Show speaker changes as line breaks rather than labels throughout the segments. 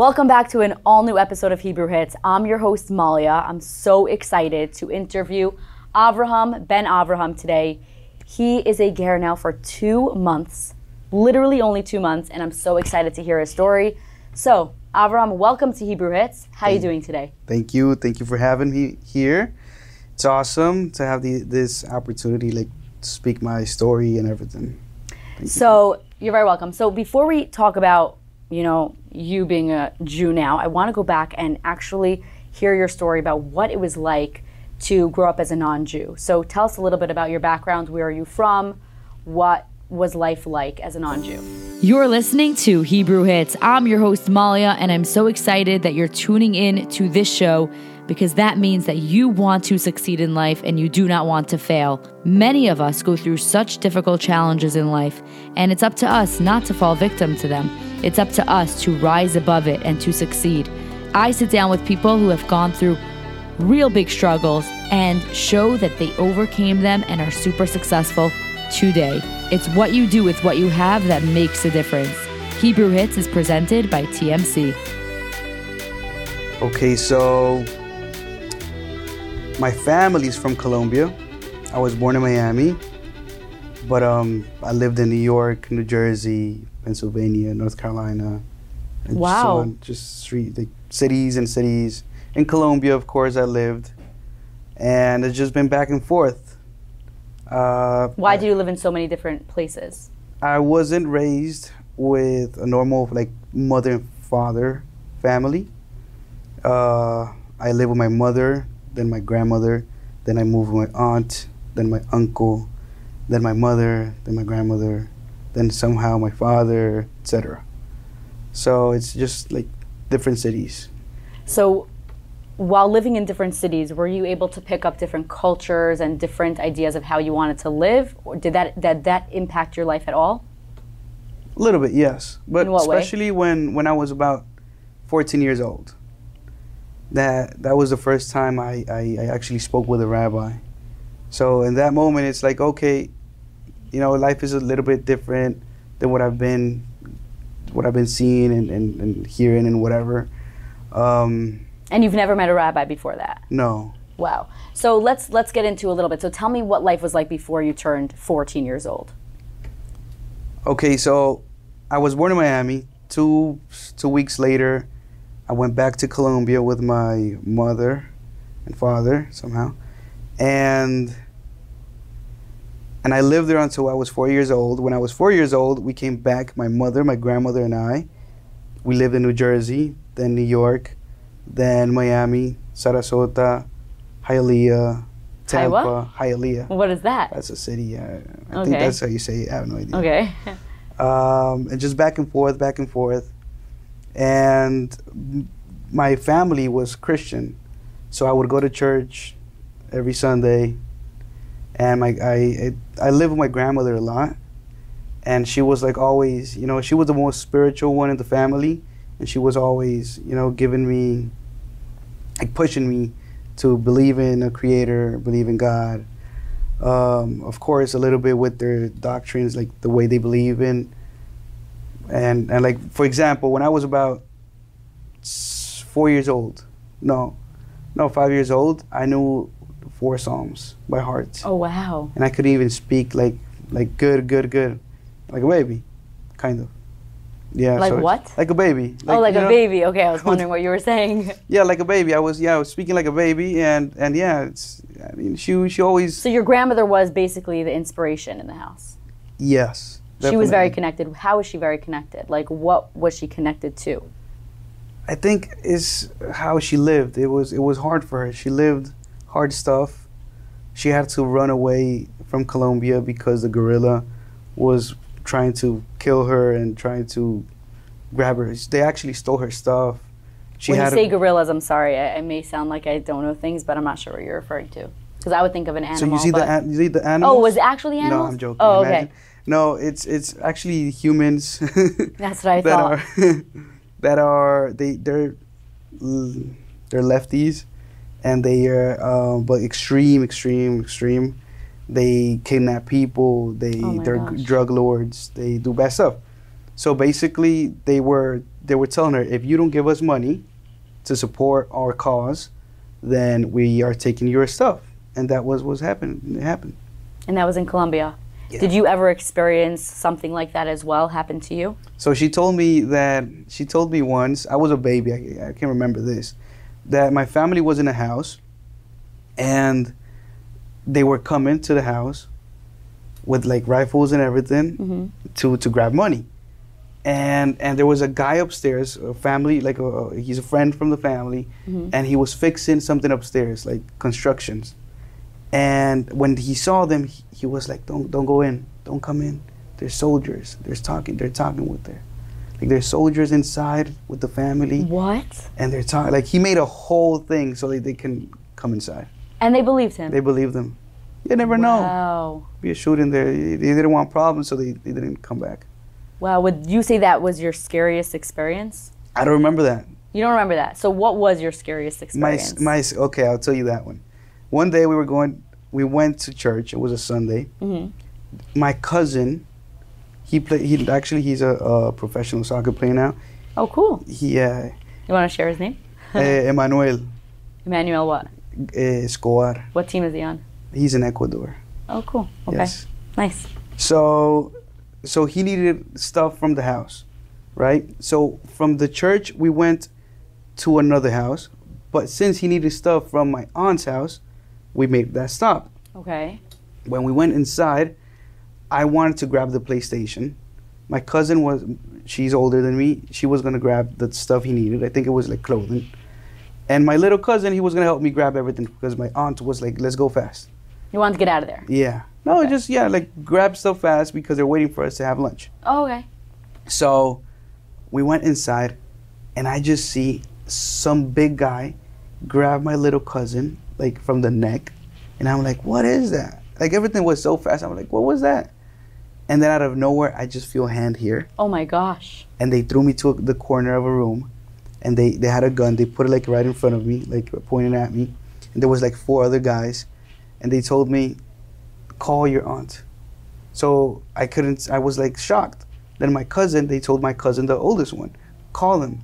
Welcome back to an all new episode of Hebrew Hits. I'm your host, Malya. I'm so excited to interview Avraham Ben Avraham today. He is a ger now for two months, literally only two months, and I'm so excited to hear his story. So, Avraham, welcome to Hebrew Hits. How are you doing today?
Thank you. Thank you for having me here. It's awesome to have the, this opportunity, like, to speak my story and everything. Thank
So, you're very welcome. So, before we talk about, you know, you being a Jew now, I want to go back and actually hear your story about what it was like to grow up as a non-Jew. So, tell us a little bit about your background. Where are you from? What was life like as a non-Jew? You're listening to Hebrew Hits. I'm your host Malya, and I'm so excited that you're tuning in to this show because that means that you want to succeed in life and you do not want to fail. Many of us go through such difficult challenges in life, and it's up to us not to fall victim to them. It's up to us to rise above it and to succeed. I sit down with people who have gone through real big struggles and show that they overcame them and are super successful today. It's what you do with what you have that makes a difference. Hebrew Hits is presented by TMC.
Okay, so my family's from Colombia. I was born in Miami, but um, I lived in New York, New Jersey, Pennsylvania, North Carolina. And so
Wow.
on, just street, like, cities and cities. In Colombia, of course, I lived, and it's just been back and forth. Uh,
Why do you live in so many different places?
I wasn't raised with a normal like mother and father family. Uh, I live with my mother, then my grandmother, then I moved with my aunt, then my uncle, then my mother, then my grandmother, then somehow my father, etc. So it's just like different cities.
So, while living in different cities, were you able to pick up different cultures and different ideas of how you wanted to live? Or did that did that impact your life at all?
A little bit, yes, but
what way?
especially when when I was about 14 years old. That that was the first time I, I, I actually spoke with a rabbi. So in that moment, it's like okay, you know, life is a little bit different than what I've been, what I've been seeing and, and, and hearing and whatever. Um,
And you've never met a rabbi before that.
no,
Wow. So let's let's get into a little bit. So tell me what life was like before you turned 14 years old.
Okay, so I was born in Miami. Two two weeks later, I went back to Colombia with my mother and father somehow, and and I lived there until I was four years old. When I was four years old, we came back. My mother, my grandmother, and I. We lived in New Jersey, then New York, then Miami, Sarasota, Hialeah? Tampa, Hialeah.
What is that?
That's a city. I, I
Okay.
think that's how you say it. I have no idea
Okay.
um, and just back and forth, back and forth. And my family was Christian, so I would go to church every Sunday. And my I I, lived with my grandmother a lot, and she was like always, you know, she was the most spiritual one in the family, and she was always, you know, giving me, like pushing me to believe in a creator, believe in God um, of course, a little bit with their doctrines, like the way they believe in. And, and like, for example, when I was about four years old, no, no, five years old, I knew four Psalms by heart.
Oh wow.
And I could even speak like, like good, good, good, like a baby, kind of. Yeah.
Like
so
what?
Like a baby.
oh, like a
know?
baby. Okay, I was wondering what you were saying.
Yeah, like a baby. I was, yeah, I was speaking like a baby, and and yeah, it's. I mean, she she always.
So your grandmother was basically the inspiration in the house.
Yes.
She was very connected. How was she very connected? Like what was she connected to?
I think is how she lived. It was it was hard for her. She lived hard stuff. She had to run away from Colombia because the guerrilla was trying to kill her and trying to grab her. They actually stole her stuff. She
when you say
a,
gorillas, I'm sorry. I, I may sound like I don't know things, but I'm not sure what you're referring to. Because I would think of an animal.
so you see the an- you see the oh, animals?
oh, was it actually animals?
No, I'm joking.
Oh, okay.
Imagine. No, it's it's actually humans.
That's what I
that
thought.
are that are they they're they're lefties and they are um, but extreme extreme extreme they kidnap people They
oh
they're
gosh.
drug lords they do bad stuff so basically they were they were telling her, if you don't give us money to support our cause, then we are taking your stuff. And that was what's happening. It happened.
And that was in Colombia.
Yeah.
Did you ever experience something like that as well happen to you?
So she told me that she told me once I was a baby. I, I can't remember this. That my family was in a house, and they were coming to the house with like rifles and everything
Mm-hmm.
to to grab money, and and there was a guy upstairs, a family like a, he's a friend from the family,
Mhm.
and he was fixing something upstairs like constructions, and when he saw them, he, he was like, "Don't don't go in, don't come in. There's soldiers. There's talking. They're talking with their, like there's soldiers inside with the family,
What?
and they're talking. Like he made a whole thing so that they can come inside.
And they believed him.
They believe them. You never know.
Wow.
Be a shooting there. They didn't want problems, so they, they didn't come back.
Wow. Would you say that was your scariest experience?
I don't remember that.
You don't remember that. So what was your scariest experience?
My my okay, I'll tell you that one. One day we were going. We went to church. It was a Sunday.
hmm
My cousin, he played. He actually he's a, a professional soccer player now.
Oh, cool.
He uh,
You want to share his name?
eh, Emmanuel
Emmanuel what?
eh, Escobar.
What team is he on?
He's in Ecuador.
Oh, cool. Okay.
Yes.
Nice.
So, so he needed stuff from the house, right? So from the church we went to another house, but since he needed stuff from my aunt's house, we made that stop.
Okay.
When we went inside, I wanted to grab the PlayStation. My cousin was, she's older than me. She was gonna grab the stuff he needed. I think it was like clothing. And my little cousin, he was gonna help me grab everything because my aunt was like, "Let's go fast."
You wanted to get out of there.
Yeah. No,
Okay.
just yeah, like grab stuff fast because they're waiting for us to have lunch.
Oh, okay.
So we went inside, and I just see some big guy grab my little cousin like from the neck, and I'm like, "What is that?" Like everything was so fast. I'm like, "What was that?" And then out of nowhere, I just feel a hand here,
Oh my gosh.
and they threw me to the corner of a room, and they they had a gun. They put it like right in front of me, like pointing at me, and there was like four other guys, and they told me, "Call your aunt." So I couldn't. I was like shocked. Then my cousin, they told my cousin, the oldest one, call him,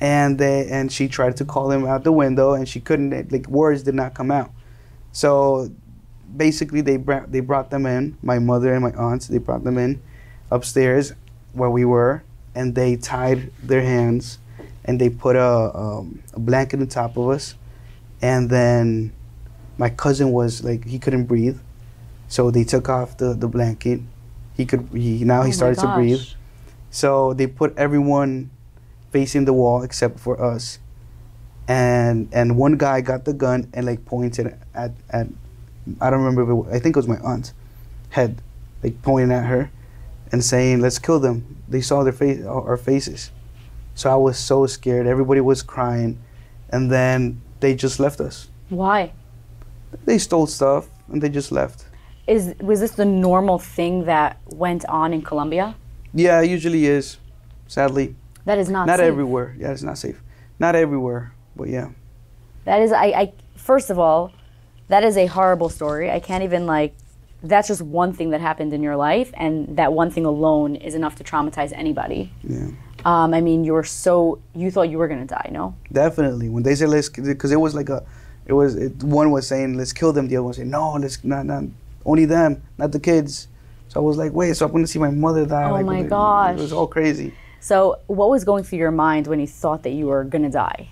and they and she tried to call him out the window, and she couldn't. Like words did not come out. So basically, they brought they brought them in. My mother and my aunts, they brought them in upstairs where we were, and they tied their hands, and they put a um, a blanket on top of us, and then my cousin was like he couldn't breathe, so they took off the the blanket. He could he now
Oh
he started to breathe. So they put everyone facing the wall except for us. And and one guy got the gun and like pointed at at I don't remember if it, wa- I think it was my aunt's head, like pointing at her and saying, "Let's kill them." They saw their face uh, our faces. So I was so scared. Everybody was crying. And then they just left us.
Why?
They stole stuff and they just left.
Is was this the normal thing that went on in Colombia?
Yeah, it usually is. Sadly.
That is not safe.
Not
safe.
everywhere. Yeah, it's not safe. Not everywhere, but yeah.
That is, I, I. First of all, that is a horrible story. I can't even like. That's just one thing that happened in your life, and that one thing alone is enough to traumatize anybody.
Yeah.
Um, I mean, you were so you thought you were gonna die, no?
Definitely. When they said let's, because it was like a, it was it, one was saying let's kill them, the other one saying no, let's not not only them, not the kids. So I was like, wait, so I'm gonna see my mother die.
Oh
like,
my gosh.
It was all crazy.
So, what was going through your mind when you thought that you were gonna die?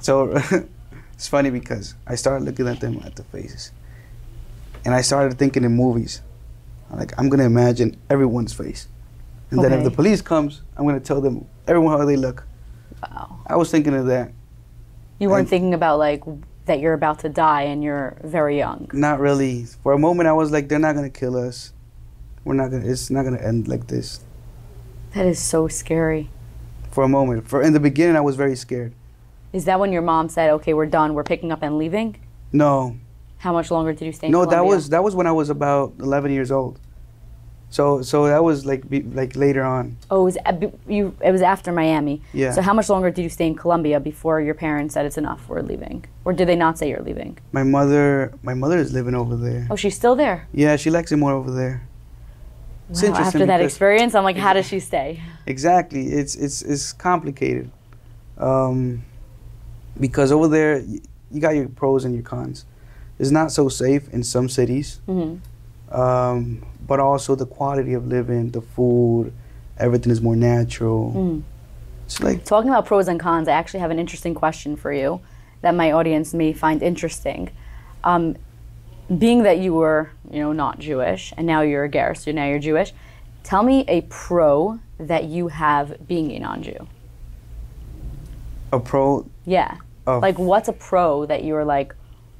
So it's funny because I started looking at them at the faces, and I started thinking in movies. Like I'm gonna imagine everyone's face, and then if the police comes, I'm gonna tell them everyone how they look.
Wow.
I was thinking of that.
You weren't
I-
thinking about like that you're about to die and you're very young.
Not really. For a moment, I was like, they're not gonna kill us. We're not gonna. It's not gonna end like this.
That is so scary.
For a moment, for in the beginning, I was very scared.
Is that when your mom said, "Okay, we're done. We're picking up and leaving"?
No,
How much longer did you stay? in
no, that was that was when I was about 11 years old. So so that was like be, like later on.
Oh, it was uh, you. It was after Miami.
Yeah.
So how much longer did you stay in Colombia before your parents said it's enough? We're leaving, or did they not say you're leaving?
My mother, my mother is living over there.
Oh, she's still there.
Yeah, she likes it more over there. It's
Wow,
interesting
after that experience, I'm like, how does she stay?
Exactly. It's it's it's complicated. Um, because over there, y- you got your pros and your cons. It's not so safe in some cities,
hmm
um, but also the quality of living, the food, everything is more natural.
Mm.
It's like
Talking about pros and cons, I actually have an interesting question for you that my audience may find interesting. Um, being that you were, you know, not Jewish and now you're a ger, so now you're Jewish, tell me a pro that you have being a non-Jew.
a pro
Yeah.
of
Like, what's a pro that you're like,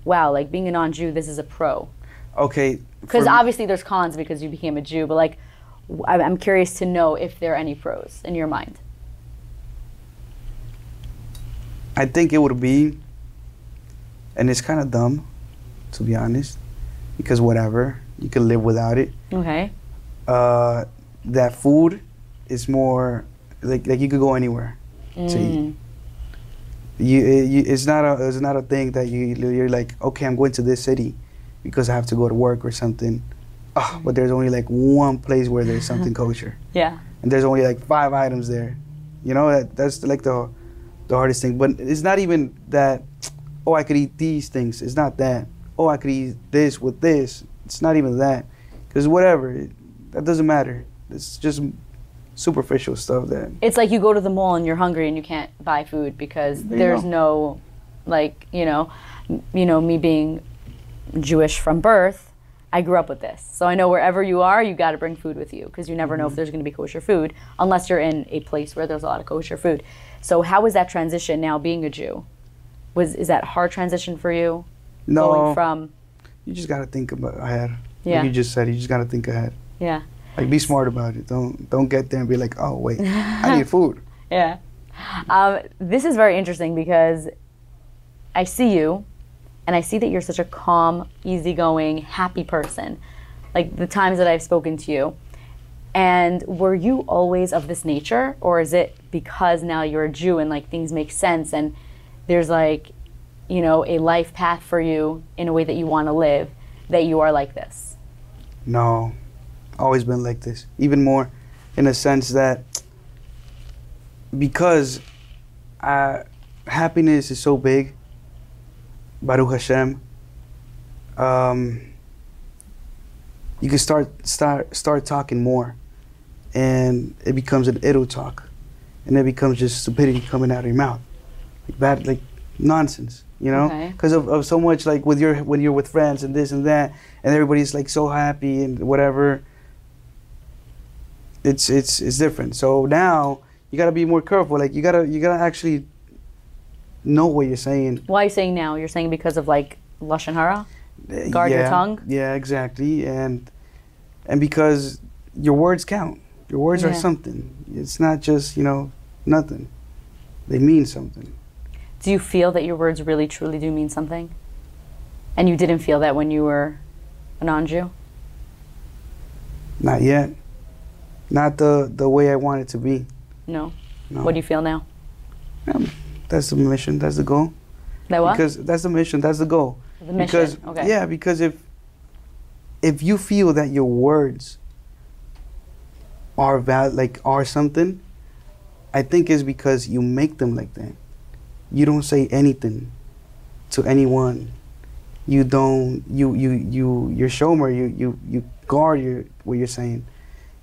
wow, like being a non-Jew, this is a pro?
okay.
Because obviously there's cons because you became a Jew, but like, I'm curious to know if there are any pros in your mind.
I think it would be, and it's kind of dumb, to be honest, because whatever you can live without it.
Okay.
Uh, that food is more like like you could go anywhere to eat.
Mm.
You, you it's not a it's not a thing that you you're like okay I'm going to this city because I have to go to work or something. Oh, but there's only like one place where there's something kosher,
Yeah.
and there's only like five items there. You know that that's like the the hardest thing. But it's not even that. Oh, I could eat these things. It's not that. Oh, I could eat this with this. It's not even that. Because whatever, it, that doesn't matter. It's just superficial stuff that.
It's like you go to the mall and you're hungry and you can't buy food because
you
there's
go.
no, like you know, you know me being Jewish from birth. I grew up with this, so I know wherever you are, you got to bring food with you because you never know if
Mm-hmm.
there's going to be kosher food unless you're in a place where there's a lot of kosher food. So how was that transition now being a Jew? Was is that hard transition for you?
No,
Going from
you just gotta think about ahead.
Yeah.
Like you just said, you just gotta think ahead.
yeah
Like be smart about it. Don't don't get there and be like, oh wait, I need food.
Yeah. Um, this is very interesting because I see you and I see that you're such a calm, easygoing, happy person. Like the times that I've spoken to you. And were you always of this nature? Or is it because now you're a Jew and like things make sense and there's like, you know, a life path for you in a way that you want to live that you are like this?
No, always been like this. Even more, in a sense that because I, happiness is so big. Baruch Hashem. Um, you can start start start talking more, and it becomes an idle talk, and it becomes just stupidity coming out of your mouth, like bad like nonsense, you know,
Okay.
because of, of so much like with your when you're with friends and this and that, and everybody's like so happy and whatever. It's it's it's different. So now you gotta be more careful. Like you gotta you gotta actually know what you're saying.
Why are you saying now? You're saying because of like Lashon Hara? Eh, Guard your tongue?
Yeah, exactly. And and because your words count. Your words are something. It's not just, you know, nothing. They mean something.
Do you feel that your words really truly do mean something? And you didn't feel that when you were a non Jew?
Not yet. Not the the way I want it to be.
No.
No.
What do you feel now?
Um, that's the mission. That's the goal.
That what?
Because that's the mission. That's the goal.
the mission.
Because
okay.
yeah, because if if you feel that your words are val like are something, I think it's because you make them like that. You don't say anything to anyone. You don't you you you you're shomer, you you you guard your what you're saying.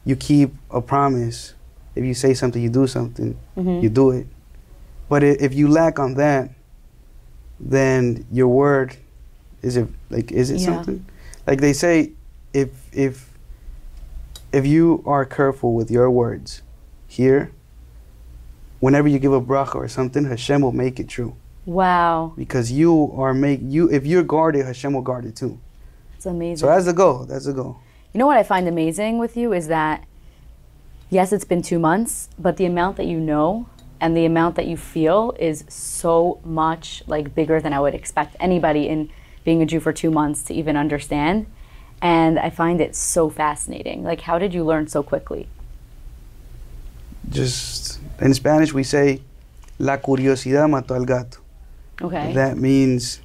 You keep a promise. If you say something, you do something.
Mhm.
You do it. But if you lack on that, then your word is it like is it
Yeah.
something? Like they say, if if if you are careful with your words here, whenever you give a bracha or something, Hashem will make it true
Wow.
because you are make you if you're guarded, Hashem will guard it too.
It's amazing.
So that's the goal. That's the goal.
you know what I find amazing with you is that, yes, it's been two months, but the amount that you know and the amount that you feel is so much like bigger than I would expect anybody in being a Jew for two months to even understand. And I find it so fascinating. Like, how did you learn so quickly?
Just in Spanish we say, la curiosidad mató al gato.
Okay.
That means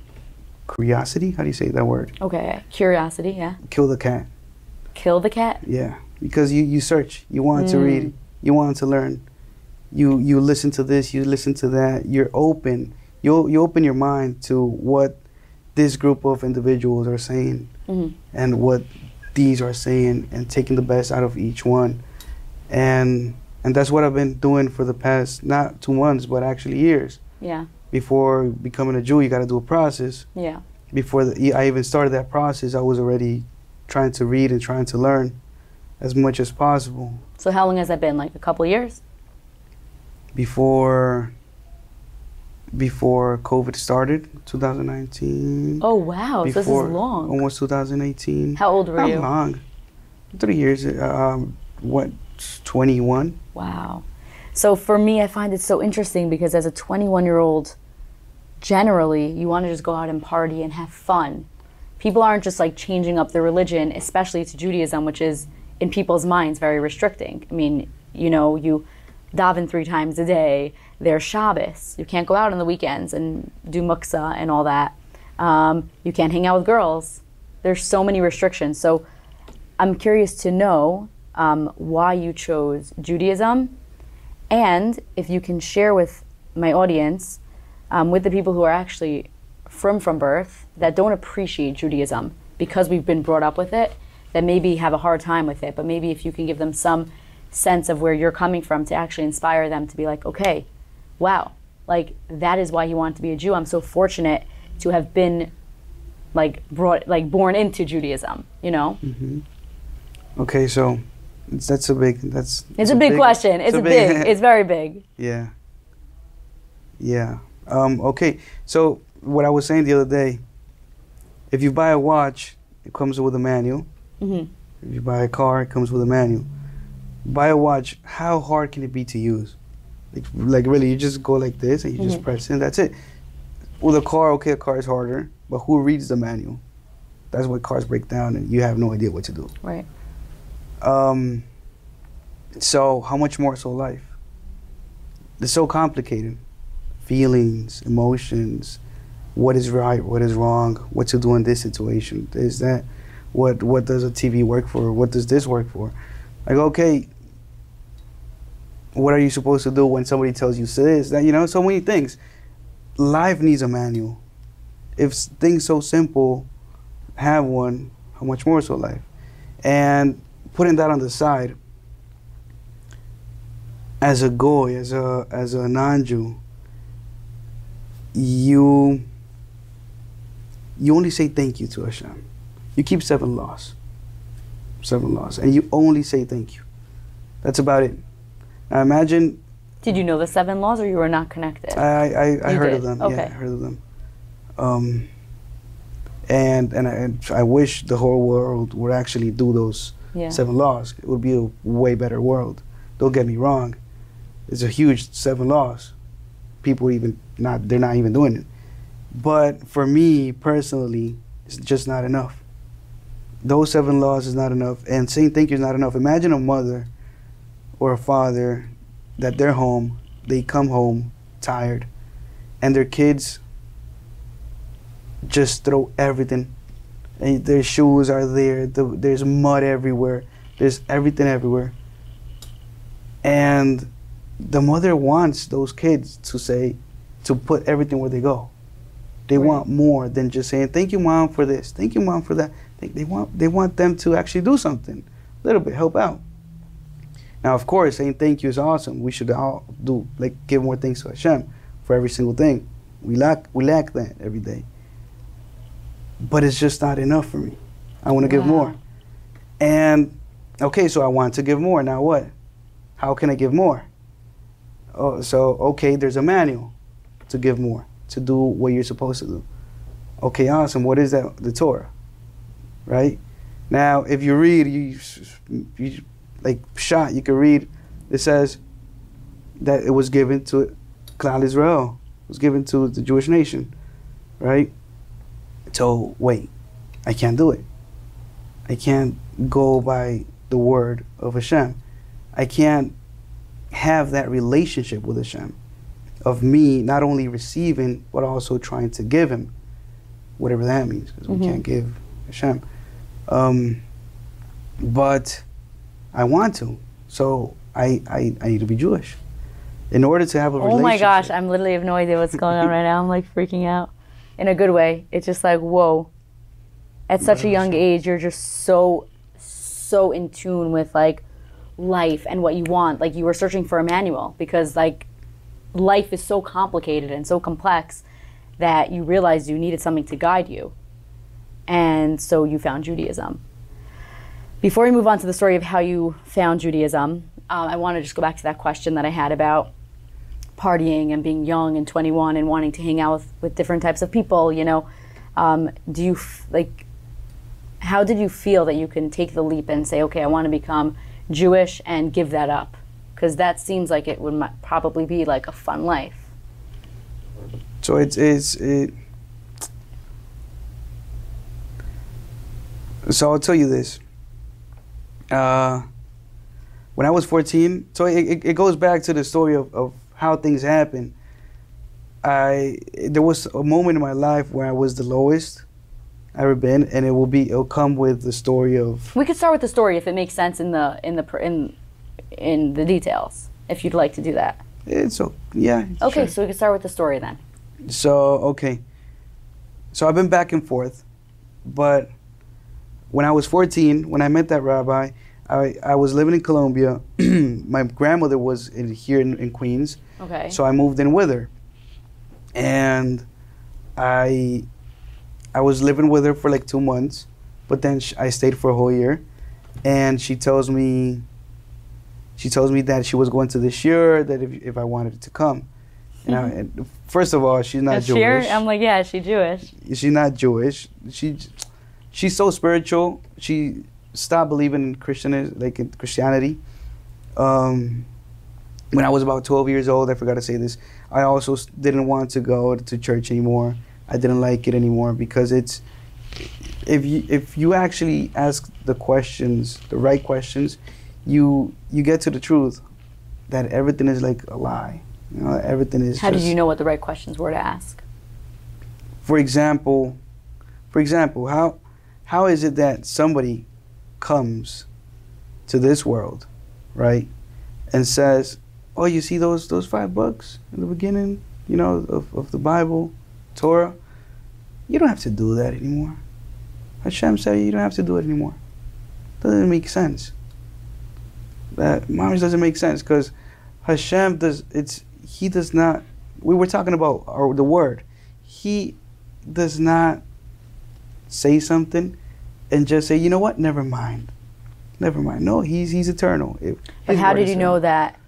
curiosity. How do you say that word?
okay. Curiosity, yeah.
Kill the cat.
Kill the cat?
Yeah. because you, you search, you want to
Mm.
read, you want to learn. You you listen to this, you listen to that. You're open. You you open your mind to what this group of individuals are saying
Mhm.
and what these are saying and taking the best out of each one. And and that's what I've been doing for the past not two months, but actually years.
Yeah.
Before becoming a Jew, you got to do a process.
Yeah.
Before the, I even started that process, I was already trying to read and trying to learn as much as possible.
So how long has that been? Like a couple years?
Before before COVID started, 2019.
Oh wow. so this is long.
almost 2018.
How old were
Not
you?
long. Three years. Um, what? 21.
Wow. So for me, I find it so interesting because as a 21 year old, generally, you want to just go out and party and have fun. People aren't just like changing up their religion, especially to Judaism, which is in people's minds very restricting. I mean, you know, you daven three times a day, there's Shabbos. You can't go out on the weekends and do muksa and all that. Um, you can't hang out with girls. There's so many restrictions. So I'm curious to know um, why you chose Judaism and if you can share with my audience, um, with the people who are actually from from birth that don't appreciate Judaism because we've been brought up with it, that maybe have a hard time with it, but maybe if you can give them some sense of where you're coming from to actually inspire them to be like, okay, wow, like that is why you want to be a Jew. I'm so fortunate to have been like brought like born into Judaism, you know?
Okay, so that's a big. That's.
It's a big, question. It's, a big, it's very big.
yeah. Yeah. Um, okay. So what I was saying the other day, if you buy a watch, it comes with a manual.
hmm
If you buy a car, it comes with a manual. Buy a watch. How hard can it be to use? Like, like really, you just go like this and you just
Mhm.
press in. That's it. With a car, okay, a car is harder, but who reads the manual? That's why cars break down and you have no idea what to do.
Right.
Um, so how much more so life? It's so complicated. Feelings, emotions, what is right, what is wrong, what to do in this situation. Is that what what does a TV work for? What does this work for? Like okay, what are you supposed to do when somebody tells you this? That you know, so many things. Life needs a manual. If things so simple have one, how much more so life? And putting that on the side, as a goy, as a as a non-Jew, you you only say thank you to Hashem. You keep seven laws, seven laws, and you only say thank you. That's about it. Now imagine
Did you know the seven laws or you were not connected?
I I, I heard
did?
of them. Yeah, I heard of them. Um, and and I, and I wish the whole world would actually do those
yeah.
seven laws. It would be a way better world. Don't get me wrong. It's a huge seven laws. People even not they're not even doing it. But for me personally, it's just not enough. Those seven laws is not enough, and saying thank you is not enough. Imagine a mother or a father that they're home, they come home tired, and their kids just throw everything. And their shoes are there. The, there's mud everywhere. There's everything everywhere. And the mother wants those kids to say, to put everything where they go. They
Right.
want more than just saying, "Thank you, mom, for this. Thank you, mom, for that." They, they want they want them to actually do something, a little bit, help out. Now, of course, saying thank you is awesome. We should all do like give more thanks to Hashem for every single thing. We lack we lack that every day. But it's just not enough for me. I want to give more. And okay, so I want to give more. Now what? How can I give more? Oh, so okay, there's a manual to give more, to do what you're supposed to do. Okay, awesome. What is that? The Torah, right? Now, if you read, you, you like shot. You can read. It says that it was given to Klal Israel. It was given to the Jewish nation, right? So wait, I can't do it. I can't go by the word of Hashem. I can't have that relationship with Hashem of me not only receiving but also trying to give Him, whatever that means, because
Mhm.
we can't give Hashem. Um, but I want to. So I, I, I need to be Jewish. In order to have a relationship.
Oh my gosh, I'm literally have no idea what's going on right now. I'm like freaking out in a good way. It's just like, whoa. At such a young age, you're just so, so in tune with like life and what you want. Like you were searching for a manual because like life is so complicated and so complex that you realized you needed something to guide you. And so you found Judaism. Before we move on to the story of how you found Judaism, um, I want to just go back to that question that I had about partying and being young and 21 and wanting to hang out with, with different types of people. You know, um, do you like? How did you feel that you can take the leap and say, okay, I want to become Jewish and give that up? Because that seems like it would probably be like a fun life.
So it's it's it. So I'll tell you this. Uh, when I was 14, so it, it, it goes back to the story of, of how things happen. I there was a moment in my life where I was the lowest I ever been, and it will be it'll come with the story of
We could start with the story if it makes sense in the in the in in the details. If you'd like to do that.
it's so yeah.
Okay,
sure.
so we can start with the story then.
So okay. So I've been back and forth, but when I was 14, when I met that rabbi, I, I was living in Colombia. My grandmother was in, here in, in Queens,
Okay.
so I moved in with her, and I I was living with her for like two months, but then sh- I stayed for a whole year, and she tells me. She tells me that she was going to the shiur, that if, if I wanted to come. And, I, and first of all, she's not
Is
Jewish?
I'm like, yeah, she's Jewish?
she's not Jewish. She she's so spiritual. She stopped believing in Christian like in Christianity. Um, when I was about 12 years old, I forgot to say this. I also didn't want to go to church anymore. I didn't like it anymore because it's if you if you actually ask the questions, the right questions, you you get to the truth that everything is like a lie. You know, everything is.
How did you know what the right questions were to ask?
for example, for example, how how is it that somebody comes to this world, right, and says, "Oh, you see those those five books in the beginning, you know, of, of the Bible, Torah? You don't have to do that anymore. Hashem said you don't have to do it anymore. Doesn't make sense. That mamish doesn't make sense because Hashem does it's he does not. We were talking about the word. He does not say something and just say, you know what, never mind. Never mind. No, he's he's eternal. If-
But how did you know that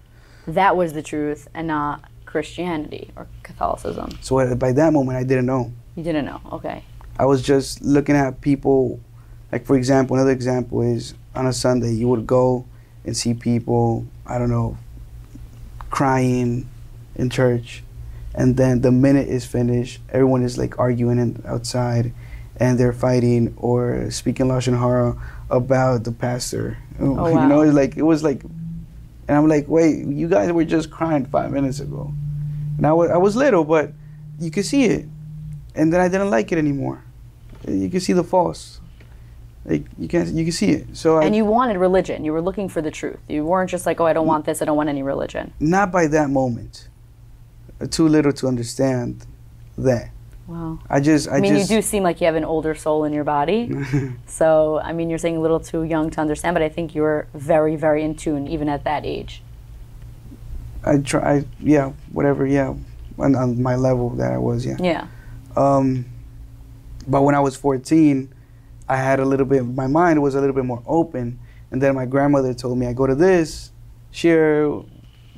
that was the truth and not Christianity or Catholicism?
So by that moment, I didn't know.
You didn't know. Okay.
I was just looking at people, like for example, another example is on a Sunday you would go and see people, I don't know, crying in church, and then the minute is finished, everyone is like arguing outside, and they're fighting or speaking lashon hara about the pastor.
Oh,
you know, it's like it was like, and I'm like, wait, you guys were just crying five minutes ago, and I was I was little, but you could see it, and then I didn't like it anymore. You could see the false. Like you can you can see it. So I,
And you wanted religion. You were looking for the truth. You weren't just like, oh, I don't want this. I don't want any religion.
not by that moment. Too little to understand that.
Wow.
I just I,
I mean,
just
you do seem like you have an older soul in your body. so, I mean, you're saying a little too young to understand, but I think you were very, very in tune even at that age.
I try I, yeah whatever yeah on, on my level that I was yeah.
Yeah.
Um, but when I was 14, I had a little bit, my mind was a little bit more open. And then my grandmother told me, I go to this, share.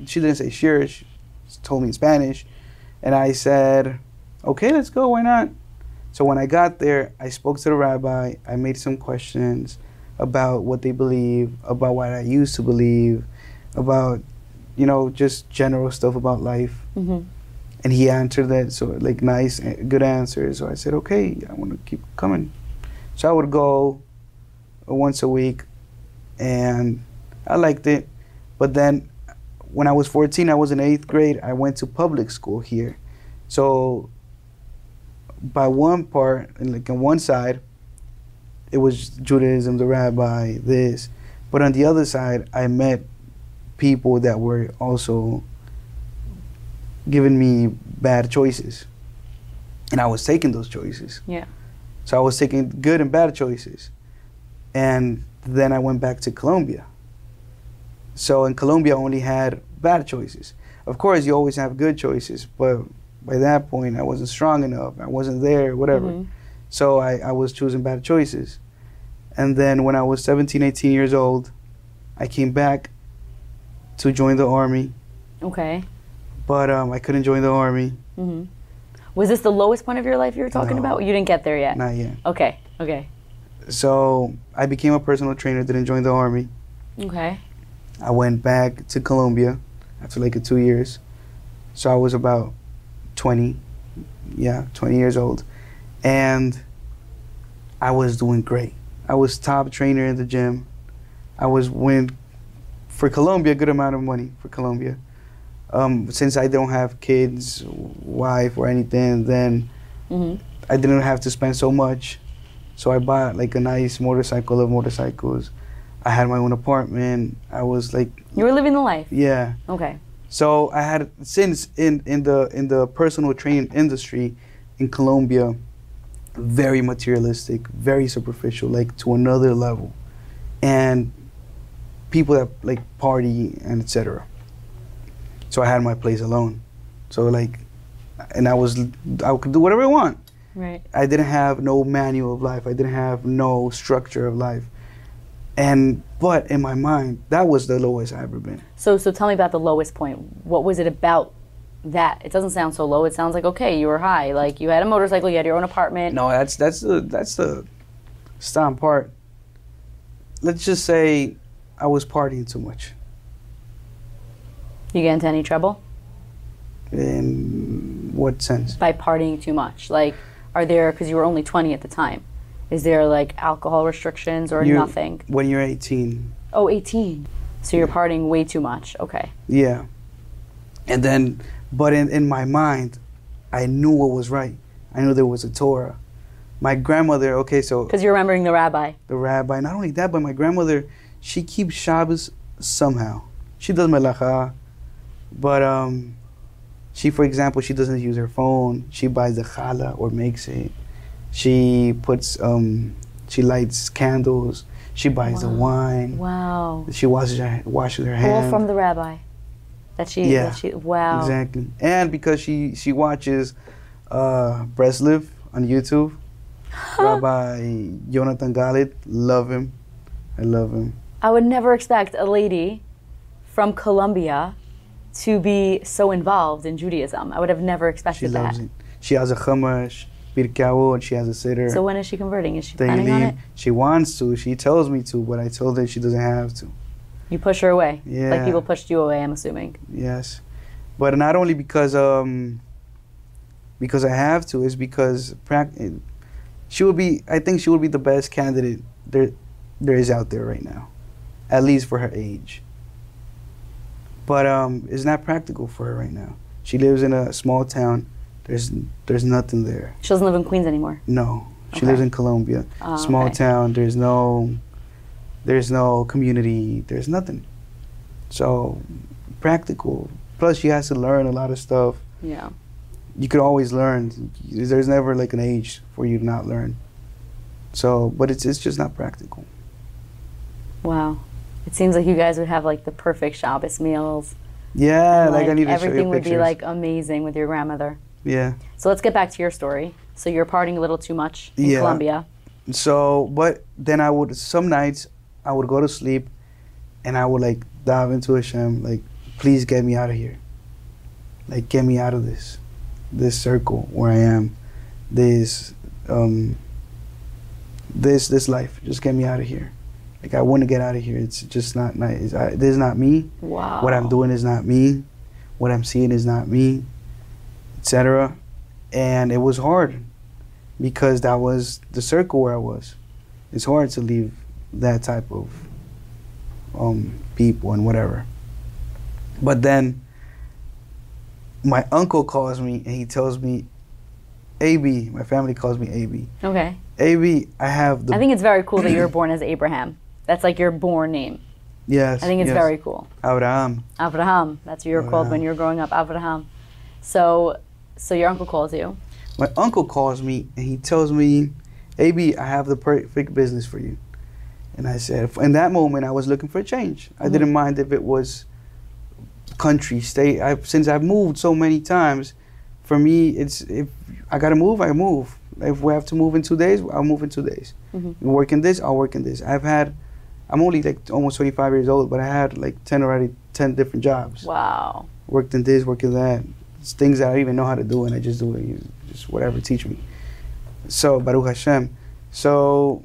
She didn't say share, she told me in Spanish. And I said, okay, let's go, why not? So when I got there, I spoke to the rabbi. I made some questions about what they believe, about what I used to believe, about, you know, just general stuff about life.
Hmm
and he answered that so like nice uh, good answers. So i said okay i want to keep coming. So i would go once a week and i liked it. But then when i was 14 i was in eighth grade i went to public school here. So by one part and like on one side it was judaism the rabbi this But on the other side, I met people that were also giving me bad choices. And I was taking those choices.
Yeah.
So I was taking good and bad choices. And then I went back to Colombia. So in Colombia, I only had bad choices. Of course, you always have good choices, but by that point, I wasn't strong enough. I wasn't there, whatever.
Mhm.
So I, I was choosing bad choices. And then when I was 17, 18 years old, I came back to join the army,
Okay.
but um, I couldn't join the army.
hmm Was this the lowest point of your life you were talking
No.
about? You didn't get there yet.
Not yet.
Okay. Okay.
So I became a personal trainer, didn't join the army.
Okay.
I went back to Colombia after like two years. So I was about 20, yeah, 20 years old. And I was doing great. I was top trainer in the gym. I was winning for Colombia a good amount of money for Colombia. Um, since I don't have kids, wife, or anything, then
hmm
I didn't have to spend so much. So I bought like a nice motorcycle of motorcycles. I had my own apartment. I was like,
You were living the life.
yeah.
Okay.
So I had since in in the in the personal training industry in Colombia, very materialistic, very superficial, like to another level, and people that like party and etc. So I had my place alone. So like, and I was I could do whatever I want.
Right.
I didn't have no manual of life. I didn't have no structure of life. And but in my mind, that was the lowest I ever been.
So so tell me about the lowest point. What was it about that? It doesn't sound so low. It sounds like okay, you were high. Like you had a motorcycle, you had your own apartment.
No, that's that's the that's the stomp part. Let's just say I was partying too much.
You get into any trouble
In what sense?
by partying too much? Like are there because you were only 20 at the time. Is there like alcohol restrictions or
You-
nothing?
When you're 18,
Oh, 18. So you're partying way too much. Okay.
yeah. And then, but in, in my mind, I knew what was right. I knew there was a Torah. My grandmother, okay, so
Because you're remembering the rabbi.
the rabbi. Not only that, but my grandmother, she keeps Shabbos somehow. She does melacha, but um, she, for example, she doesn't use her phone. She buys the challah or makes it. She puts, um, she lights candles. She buys the wine.
Wow.
She washes her, washes her hands.
All from the rabbi. That she.
Yeah.
That she, wow.
Exactly. And because she she watches uh Breslev on YouTube. Rabbi Jonathan Galed, love him. I love him.
I would never expect a lady from Colombia to be so involved in Judaism. I would have never expected
She
expected
loves
that.
it. She has a chumash, birkah, and she has a siddur.
So when is she converting? Is she planning on it?
She wants to. She tells me to, but I told her she doesn't have to.
You push her away.
Yeah.
Like people pushed you away, I'm assuming.
Yes, but not only because um because I have to, is because prac- she will be. I think she will be the best candidate there there is out there right now, at least for her age. But um, it's not practical for her right now. She lives in a small town. There's there's nothing there.
She doesn't live in Queens anymore.
No, she
Okay.
lives in Colombia,
Oh,
small
okay.
town. There's no there's no community. There's nothing. So practical. Plus, she has to learn a lot of stuff.
Yeah.
You could always learn. There's never like an age for you to not learn. So, but it's it's just not practical.
Wow. It seems like you guys would have like the perfect Shabbos meals.
Yeah,
and,
like, I need to show
everything
you
would
pictures.
be like amazing with your grandmother.
Yeah.
So let's get back to your story. So you're partying a little too much in
Yeah.
Colombia.
So, but then I would some nights I would go to sleep, and I would like dive into a Hashem, like, please get me out of here. Like, get me out of this, this circle where I am, this, um, this this life. Just get me out of here. Like I want to get out of here. It's just not nice. I, this is not me.
Wow.
What I'm doing is not me. What I'm seeing is not me, etc. And it was hard because that was the circle where I was. It's hard to leave that type of um, people and whatever. But then my uncle calls me and he tells me, AB, my family calls me AB.
Okay.
AB, I have the
I think it's very cool that you were born as Abraham. That's like your born name.
Yes.
I think it's
yes.
very cool.
Abraham.
Abraham. That's what you were called when you were growing up. Abraham. So, so your uncle calls you.
My uncle calls me and he tells me, "AB, I have the perfect business for you." And I said, in that moment, I was looking for a change. I
Mm-hmm.
didn't mind if it was country, state. I, since I've moved so many times, for me, it's if I gotta move, I move. If we have to move in two days, I'll move in two days.
Mhm.
Work in this, I'll work in this. I've had, I'm only like almost 25 years old, but I had like 10 already, 10 different jobs.
Wow.
Worked in this, worked in that. It's things that I even know how to do, and I just do it. You- Just whatever, teach me. So Baruch Hashem. So,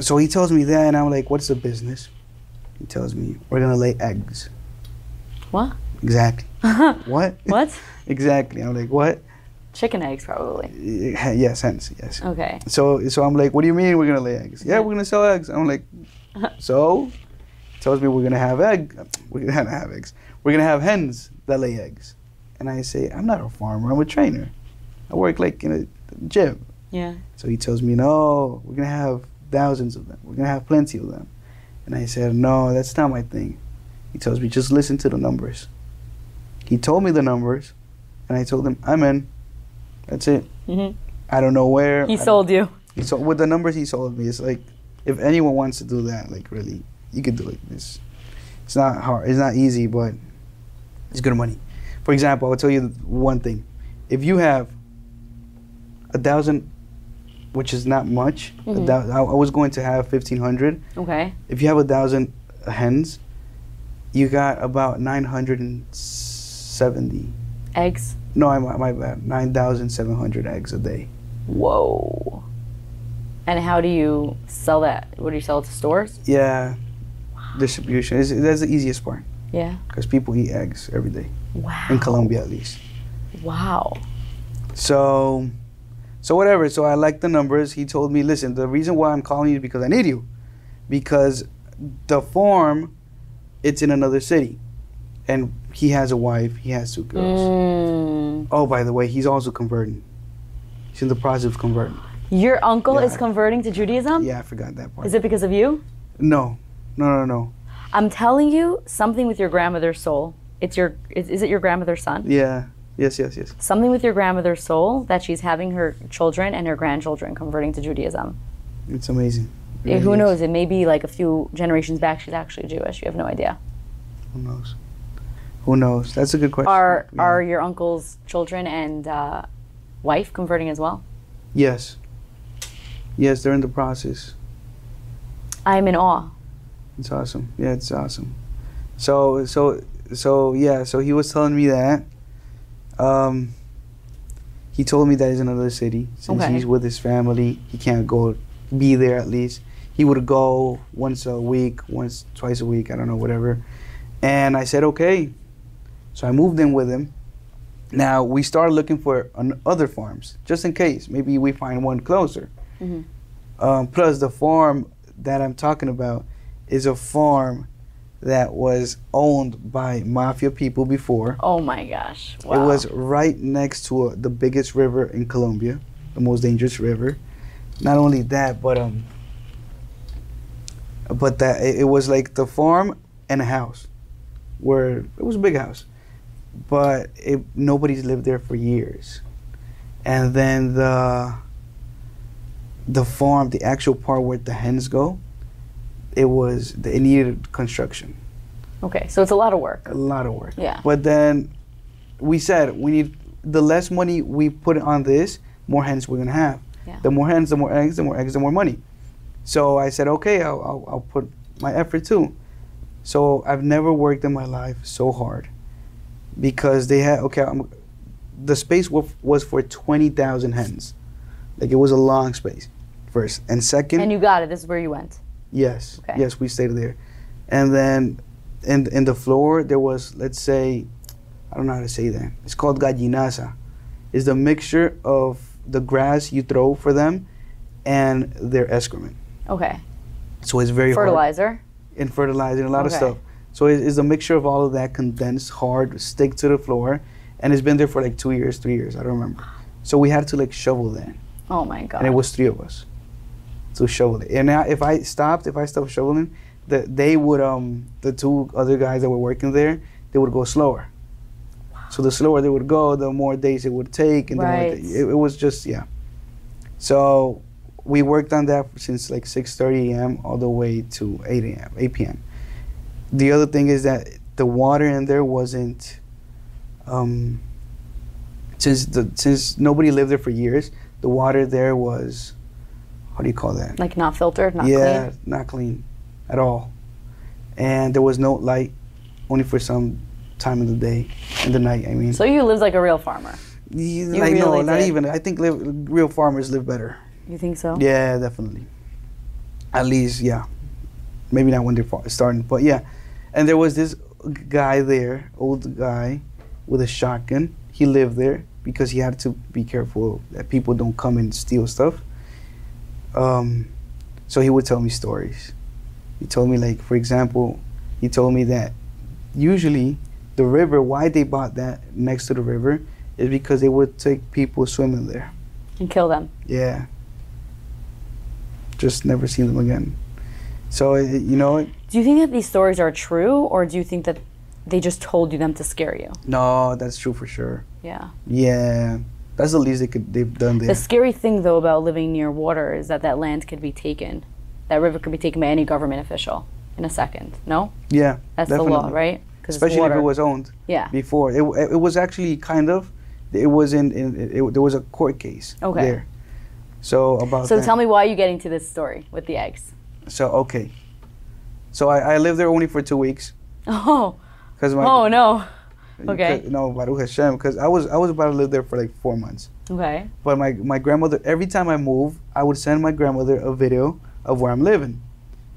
so he tells me that, and I'm like, "What's the business?" He tells me, "We're gonna lay eggs."
What?
Exactly. what?
What?
exactly. I'm like, "What?"
Chicken eggs, probably.
Yes, hence, yes.
Okay.
So, so I'm like, "What do you mean we're gonna lay eggs?" Yeah, we're gonna sell eggs. I'm like, so. Tells me we're gonna have egg. We're gonna have eggs. We're gonna have hens that lay eggs. And I say, I'm not a farmer. I'm a trainer. I work like in a gym.
Yeah.
So he tells me, no, we're gonna have thousands of them. We're gonna have plenty of them. And I said, no, that's not my thing. He tells me, just listen to the numbers. He told me the numbers, and I told him, I'm in. That's it.
hmm
I don't know where.
He
I
sold you.
He sold with the numbers he sold me. It's like, if anyone wants to do that, like really, you could do it. It's, it's not hard. It's not easy, but it's good money. For example, I'll tell you one thing. If you have a thousand, which is not much, a
Mhm.
thou- I I was going to have fifteen hundred.
Okay.
If you have a thousand hens, you got about nine hundred and seventy.
Eggs.
No, I my bad. Nine thousand seven hundred eggs a day.
Whoa. And how do you sell that? What do you sell it to stores?
Yeah, distribution is that's the easiest part
Yeah.
because people eat eggs every day
Wow.
in Colombia at least.
Wow.
So, so whatever. So I like the numbers. He told me, listen, the reason why I'm calling you is because I need you, because the farm, it's in another city, and he has a wife. He has two girls.
Mm.
Oh, by the way, he's also converting. He's in the process of converting.
Your uncle is converting to Judaism?
Yeah, I forgot that part.
Is it because of you?
No, no, no, no.
I'm telling you something with your grandmother's soul. It's your is, is it your grandmother's son?
Yeah. Yes, yes, yes.
Something with your grandmother's soul that she's having her children and her grandchildren converting to Judaism.
It's amazing. It really
Who
is.
knows? It may be like a few generations back she's actually Jewish. You have no idea.
Who knows? Who knows? That's a good question.
Are
Yeah.
are your uncle's children and uh, wife converting as well?
Yes. Yes, they're in the process.
I'm in awe.
It's awesome. Yeah, it's awesome. So so so yeah, so he was telling me that. Um he told me that he's in another city. Since
Okay.
he's with his family, he can't go be there at least. He would go once a week, once twice a week, I don't know, whatever. And I said, okay. So I moved in with him. Now we started looking for on other farms, just in case. Maybe we find one closer.
Mhm.
Um, plus, the farm that I'm talking about is a farm that was owned by mafia people before.
Oh my gosh! Wow.
It was right next to a, the biggest river in Colombia, the most dangerous river. Not only that, but um, but that it, it was like the farm and a house, where it was a big house, but it, nobody's lived there for years, and then the the farm, the actual part where the hens go, it was it needed construction,
okay. So it's a lot of work.
a lot of work.
Yeah.
But then we said we need the less money we put on this, more hens we're gonna have.
Yeah.
The more hens, the more eggs, the more eggs, the more money. So I said, okay, I'll, I'll, I'll put my effort too. So I've never worked in my life so hard because they had okay. I'm, the space wa- was for twenty thousand hens, like it was a long space. First and second,
And you got it. This is where you went.
Yes.
Okay.
Yes, we stayed there. And then in in the floor there was let's say I don't know how to say that. It's called gallinaza. It's the mixture of the grass you throw for them and their excrement.
Okay.
So it's very hard
Fertilizer.
and fertilizing a lot of stuff. So it- it's a mixture of all of that condensed, hard, stick to the floor, and it's been there for like two years, three years. I don't remember. So we had to like shovel that,
Oh my god.
and it was three of us. To shovel it. And now, if I stopped, if I stopped shoveling, the, they would um the two other guys that were working there, they would go slower. So the slower they would go, the more days it would take, and
Right.
the more it, it was just yeah. So we worked on that since like 6:30 a.m. all the way to 8 a.m. 8 p.m. The other thing is that the water in there wasn't um since the since nobody lived there for years, the water there was how do you call that?
Like not filtered, not
yeah,
clean.
not clean at all. And there was no light, only for some time of the day and the night. I mean,
So you lived like a real farmer.
Yeah,
you
like no,
really
not even. I think live, real farmers live better.
You think so?
Yeah, definitely. At least, yeah. Maybe not when they're starting, but yeah. And there was this guy there, old guy, with a shotgun. He lived there because he had to be careful that people don't come and steal stuff. Um, so he would tell me stories. He told me, like, for example, he told me that usually the river, why they bought that next to the river, is because they would take people swimming there.
And kill them.
Yeah. Just never seen them again. So you know.
Do you think that these stories are true, or do you think that they just told you them to scare you?
no, that's true for sure.
Yeah.
Yeah, that's the least they could they've done there.
The scary thing, though, about living near water is that that land could be taken. That river could be taken by any government official in a second. No,
yeah,
that's the law,
right?
right? 'Cause it's
Especially if it was owned
Yeah.
before. It, it, was actually kind of. It was in. in it, it- there was a court case
Okay.
there. So about
So
that.
tell me why you're getting to this story with the eggs.
So okay. So I, I lived there only for two weeks
Oh,
because my
oh no. Okay.
no Baruch Hashem because I was I was about to live there for like four months.
Okay.
But my, my grandmother, every time I move, I would send my grandmother a video of where I'm living.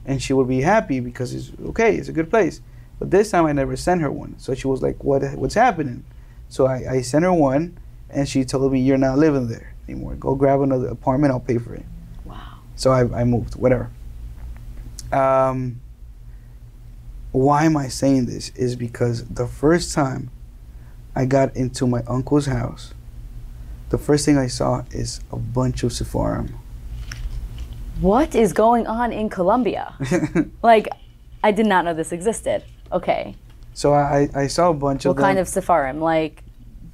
And she would be happy because it's okay, it's a good place. But this time I never sent her one. So she was like, what, What's happening? So I, I sent her one, and she told me, You're not living there anymore. Go grab another apartment, I'll pay for it.
Wow.
So I, I moved, whatever. Um, why am I saying this? Is because the first time I got into my uncle's house, the first thing I saw is a bunch of Sefarim.
What is going on in Colombia? Like, I did not know this existed. Okay.
so I, I saw a bunch
What
of What
kind of Sefarim? Like,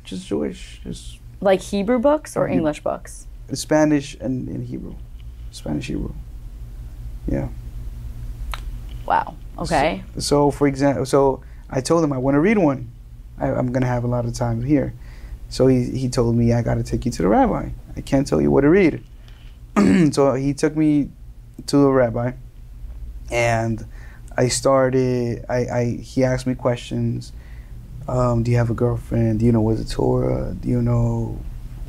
just Jewish, just
like Hebrew books or
Mhm.
English books?
Spanish and, in Hebrew, Spanish Hebrew. Yeah.
Wow. Okay.
So for example, so I told him I want to read one. I, I'm gonna have a lot of time here. So he he told me I got to take you to the rabbi. I can't tell you what to read. so he took me to the rabbi, and I started. I, I he asked me questions. Um, do you have a girlfriend? Do you know what's the Torah? Do you know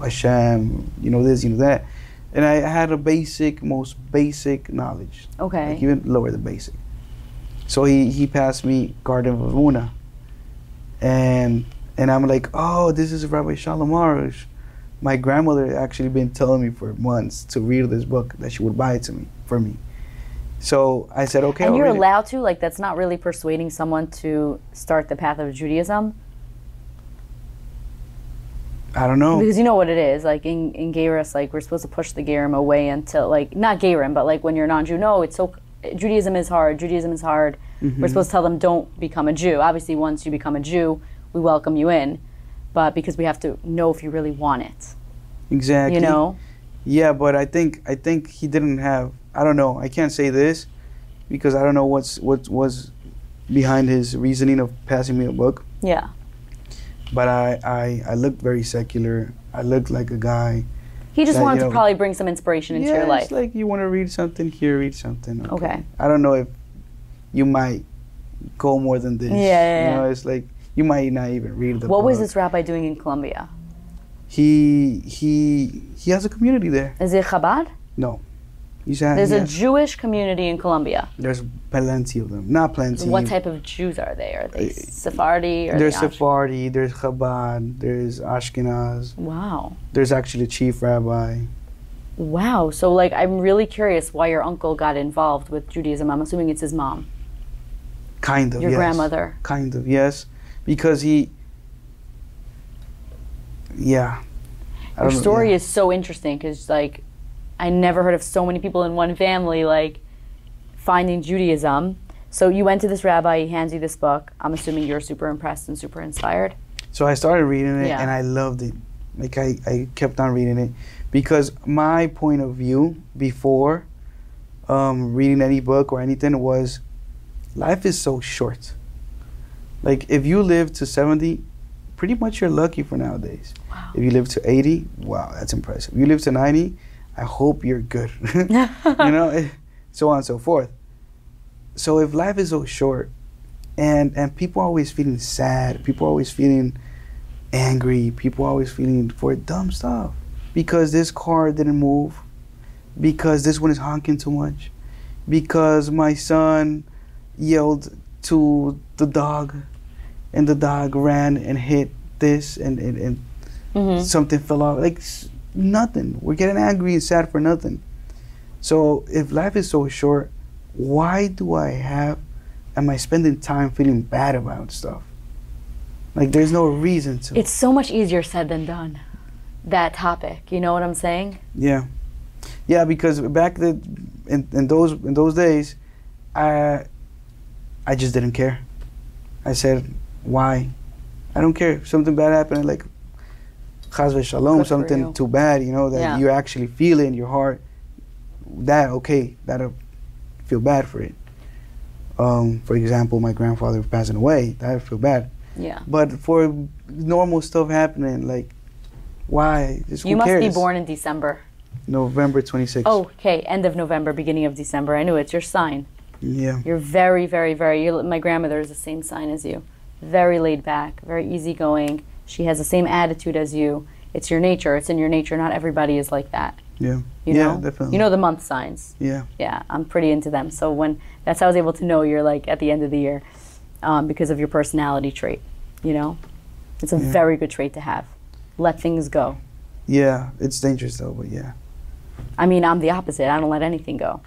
Hashem? You know this, you know that. And I had a basic, most basic knowledge
Okay.
like even lower the basic. So he he passed me Garden of Emuna, and and I'm like, oh, this is Rabbi Shalom Arush. My grandmother actually been telling me for months to read this book that she would buy it to me for me. So I said, okay,
and
I'll
you're
read it.
allowed to? Like, that's not really persuading someone to start the path of Judaism?
I don't know.
Because you know what it is. Like, in, in Gerus, like, we're supposed to push the Gerim away until, like, not Gerim, but, like, when you're non Jew. No, it's so. Judaism is hard. Judaism is hard.
Mm-hmm.
We're supposed to tell them, don't become a Jew. Obviously, once you become a Jew, we welcome you in. But because we have to know if you really want it.
Exactly.
You know?
Yeah, but I think I think he didn't have. I don't know. I can't say this because I don't know what's what was behind his reasoning of passing me a book.
Yeah.
But I I, I looked very secular. I looked like a guy.
He just
That,
wanted
you
to probably bring some inspiration into
yeah,
your life.
it's like you want to read something here, read something.
Okay.
I don't know if you might go more than this.
Yeah, yeah,
You know, it's like you might not even read the
what was this rabbi doing in Colombia?
He he he has a community there.
Is it Chabad?
No,
There's
he
a Jewish community in Colombia.
there's plenty of them. Not plenty.
What type of Jews are they? Are they Sephardi? Or
There's
they
Sephardi, there's Chabad, there's Ashkenaz.
Wow.
There's actually a chief rabbi.
Wow. So, like, I'm really curious why your uncle got involved with Judaism. I'm assuming it's his mom,
Kind of.
your
yes.
grandmother.
Kind of, yes. Because he. Yeah.
Your
know,
story
yeah.
is so interesting because, like, I never heard of so many people in one family like finding Judaism. So you went to this rabbi, he hands you this book. I'm assuming you're super impressed and super inspired.
So I started reading it
Yeah.
and I loved it. Like I, I kept on reading it because my point of view before um, reading any book or anything was life is so short. Like if you live to 70, pretty much you're lucky for nowadays.
Wow.
If you live to 80, wow, that's impressive. If you live to 90, I hope you're good. you know, eh, so on and so forth. So if life is so short, and and people are always feeling sad, people are always feeling angry, people are always feeling for dumb stuff because this car didn't move, because this one is honking too much, because my son yelled to the dog, and the dog ran and hit this, and and, and
hmm
something fell off. Like nothing. We're getting angry and sad for nothing. So if life is so short, why do I have? Am I spending time feeling bad about stuff? Like there's no reason to.
It's so much easier said than done. That topic, you know what I'm saying?
yeah, yeah. Because back the in, in those in those days, I I just didn't care. I said, why? I don't care. If something bad happened, like chas shalom,
Good
something too bad, you know, that
Yeah.
you actually feel it in your heart. That okay, that'll feel bad for it. Um, for example, my grandfather passing away, that feel bad.
Yeah.
But for normal stuff happening, like why? Just
You must be born in December.
November 26th.
Oh, okay. End of November, beginning of December. I knew it's your sign.
yeah,
You're very, very, very. You're, my grandmother is the same sign as you. Very laid back, very easygoing. She has the same attitude as you. It's your nature. It's in your nature. Not everybody is like that.
yeah,
You
yeah,
know.
definitely.
You know the month signs.
yeah,
Yeah, I'm pretty into them. So when that's how I was able to know you're like at the end of the year, um, because of your personality trait. You know, it's a
Yeah.
very good trait to have. Let things go.
yeah. It's dangerous though, but yeah,
I mean, I'm the opposite. I don't let anything go.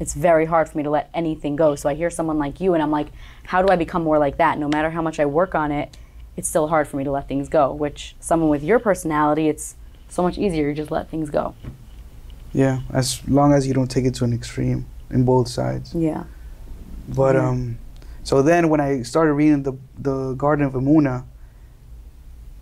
It's very hard for me to let anything go. So I hear someone like you, and I'm like, how do I become more like that? No matter how much I work on it, it's still hard for me to let things go. Which someone with your personality, it's so much easier. You just let things go.
yeah. As long as you don't take it to an extreme in both sides.
Yeah.
But
Yeah.
um, so then when I started reading the the Garden of Emuna,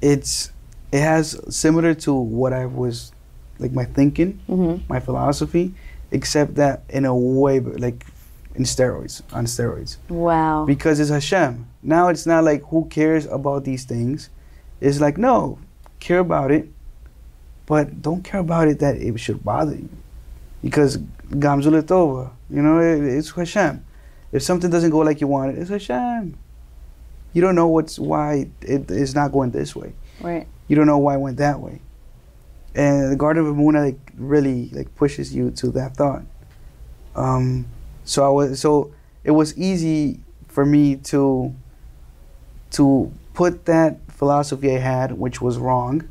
it's it has similar to what I was like my thinking,
hmm
my philosophy, except that in a way like in steroids on steroids
Wow.
because it's Hashem. Now it's not like who cares about these things. It's like no, care about it, but don't care about it that it should bother you, because Gam zu l'tova, you know, it, it's Hashem. If something doesn't go like you want it, it's Hashem. You don't know what's why it is not going this way.
Right.
You don't know why it went that way. And the Garden of Emuna like really like pushes you to that thought. Um, so I was so it was easy for me to to put that philosophy I had, which was wrong,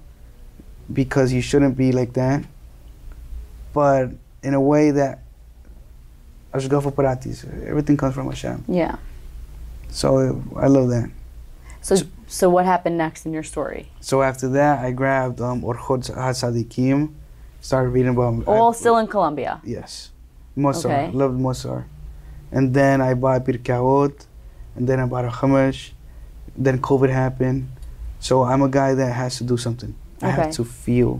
because you shouldn't be like that. But in a way that Hashgacha Pratis, everything comes from Hashem.
Yeah.
So I love that.
So so what happened next in your story?
So after that, I grabbed um, Orchot HaSadikim, started reading about
All
I-
still in Colombia.
Yes. Musar.
Okay.
Loved Musar. And then I bought Birkaot, and then I bought a Chumash. Then COVID happened. So I'm a guy that has to do something. I have to feel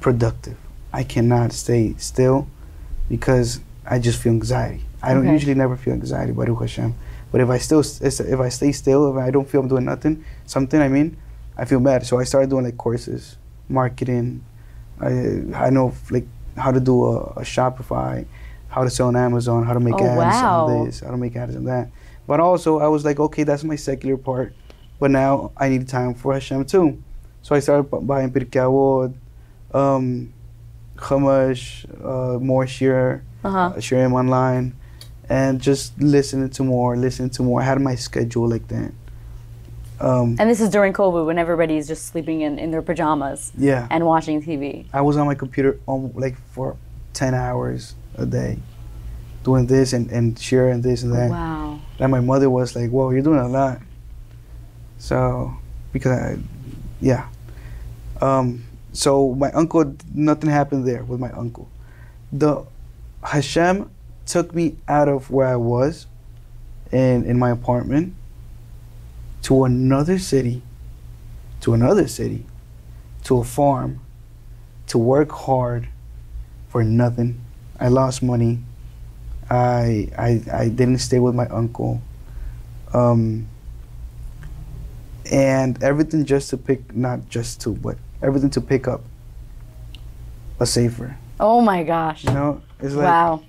productive. I cannot stay still because I just feel anxiety. I don't
Okay.
usually never feel anxiety, Baruch Hashem. But if I still, if I stay still, if I don't feel I'm doing nothing, something, I mean, I feel bad. So I started doing like courses, marketing. I I know like how to do a, a Shopify, how to sell on Amazon, how to make
Oh,
ads
wow.
on this, how to make ads on that. But also I was like, okay, that's my secular part. But now I need time for Hashem too. So I started bu- buying Pirkei um, Chumash, uh, more Shiur,
Uh huh.
uh, Shiurim online, and just listening to more, listening to more. I had my schedule like that. Um,
And this is during COVID when everybody is just sleeping in, in their pajamas
yeah,
and watching TV.
I was on my computer um, like for 10 hours a day doing this and, and sharing this and that.
Wow.
And my mother was like, whoa, you're doing a lot. So, because I, yeah. Um, so my uncle, nothing happened there with my uncle. the Hashem took me out of where I was in in my apartment to another city, to another city, to a farm, to work hard for nothing. I lost money. I I I didn't stay with my uncle. Um, and everything just to pick not just to but everything to pick up a sefer.
Oh my gosh.
You know, it's like
wow.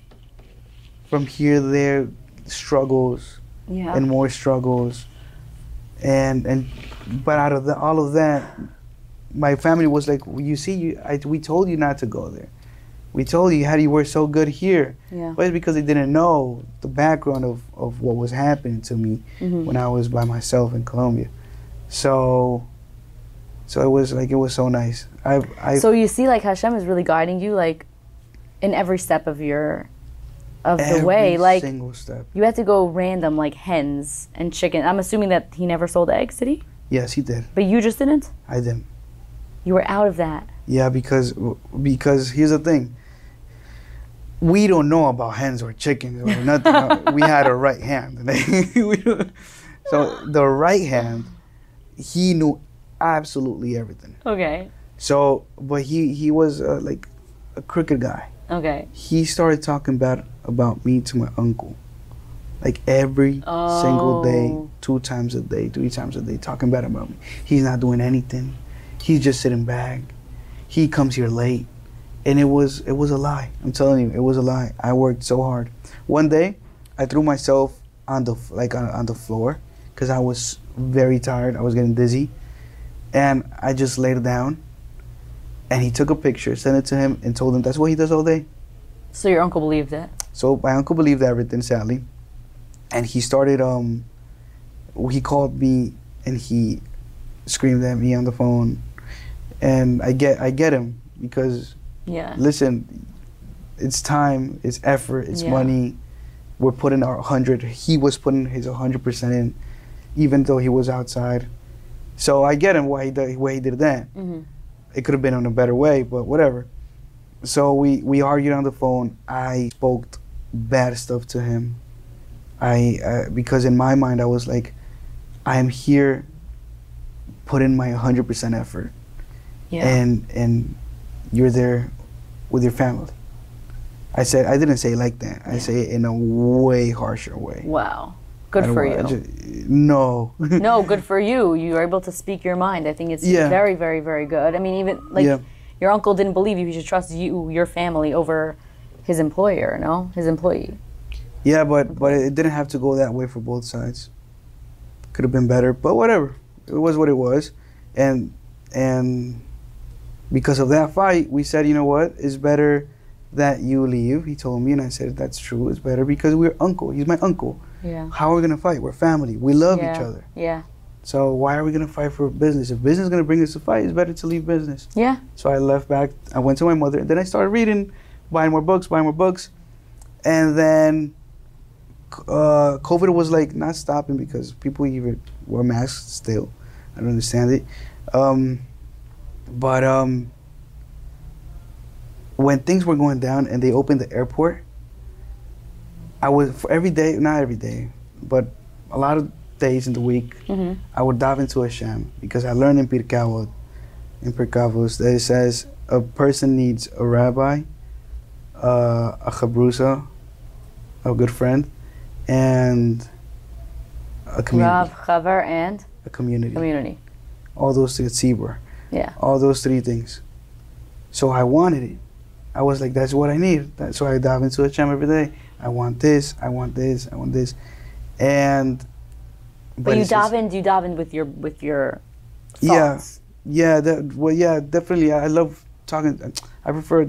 from here there struggles
Yeah.
and more struggles and and but out of the, all of that my family was like well, you see you I, we told you not to go there we told you how you were so good here
yeah.
but it's because they didn't know the background of, of what was happening to me
Mhm.
when i was by myself in colombia so so it was like it was so nice i i
So you see, like Hashem is really guiding you, like in every step of your of the
every
way. Like
single step
you had to go random, like hens and chicken. I'm assuming that he never sold eggs, did he?
yes he did
But you just didn't.
i didn't.
You were out of that.
Yeah, because because here's the thing. We don't know about hens or chickens or nothing. we had a right hand. So the right hand, he knew absolutely everything.
Okay.
So, but he he was uh, like a crooked guy.
Okay.
He started talking bad about me to my uncle, like every single day,
Oh.
two times a day, three times a day, talking bad about me. He's not doing anything. He's just sitting back. He comes here late, and it was it was a lie. I'm telling you, it was a lie. I worked so hard. One day, I threw myself on the like on, on the floor because I was very tired. I was getting dizzy, and I just laid down. And he took a picture, sent it to him, and told him that's what he does all day.
So your uncle believed it.
So my uncle believed everything, sadly, and he started. Um, he called me and he screamed at me on the phone, and I get I get him because
Yeah.
listen, it's time, it's effort, it's
Yeah.
money. We're putting our hundred. He was putting his hundred percent in, even though he was outside. So I get him why he did, why he did that
hmm
it could have been in a better way, but whatever. So we we argued on the phone. I spoke bad stuff to him. I uh, because in my mind I was like, I am here, put in my 100% effort,
Yeah.
and and you're there with your family. I said I didn't say it like that. I
Yeah.
say it in a way harsher way.
wow. Good for you.
ju- no.
no, good for you. You are able to speak your mind. I think it's
Yeah.
very, very, very good. I mean, even like
Yeah.
your uncle didn't believe you. He should trust you, your family, over his employer. No, his employee.
Yeah, but but it didn't have to go that way for both sides. Could have been better, but whatever. It was what it was, and and because of that fight, we said, you know what, it's better that you leave. He told me, and I said that's true. It's better because we're uncle. He's my uncle.
Yeah.
How are we gonna fight? We're family. We love
yeah.
each other.
Yeah.
So why are we gonna fight for business? If business is gonna bring us a fight, it's better to leave business.
Yeah.
So I left back. I went to my mother, and then I started reading, buying more books, buying more books, and then uh, COVID was like not stopping because people even wear masks still. I don't understand it, um, but um, when things were going down and they opened the airport, I was for every day, not every day, but a lot of days in the week,
hmm
I would dive into a sham because I learned in Pirkei in Pirkei that it says a person needs a rabbi, uh, a chavrusa, a good friend, and a community.
Rav, chaver, and
A community.
community.
All those three, tzibur.
Yeah.
All those three things. So I wanted it. I was like, that's what I need. That's why I dive into a sham every day. I want this. I want this. I want this, and.
But, you
it's
dive in. You dive in with your with your
Yeah.
thoughts.
Yeah, that, well, yeah, definitely. I I love talking. I prefer.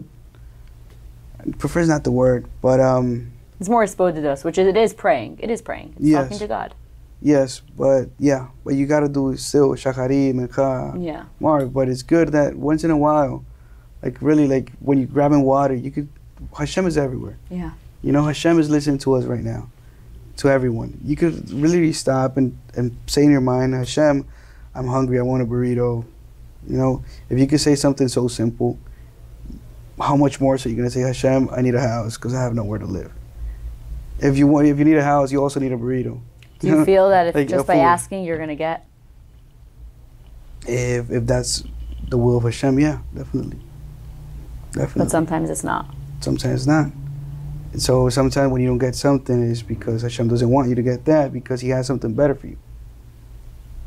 Prefers not the word, but um,
It's more exposed to us, which is, it is praying. It is praying. It's
Yes.
talking to God.
yes, but yeah, but you gotta do is still shachari, mincha,
Yeah.
mark. But it's good that once in a while, like really, like when you're grabbing water, you could. Hashem is everywhere.
Yeah.
You know, Hashem is listening to us right now, to everyone. You could really stop and and say in your mind, Hashem, I'm hungry. I want a burrito. You know, if you could say something so simple, how much more so you're gonna say Hashem, I need a house because I have nowhere to live. If you want, if you need a house, you also need a burrito.
Do you feel that if
Like,
just by
food.
asking you're gonna get?
If if that's the will of Hashem, yeah, definitely, definitely.
But sometimes it's not.
sometimes it's not. So sometimes when you don't get something, it's because Hashem doesn't want you to get that because He has something better for you.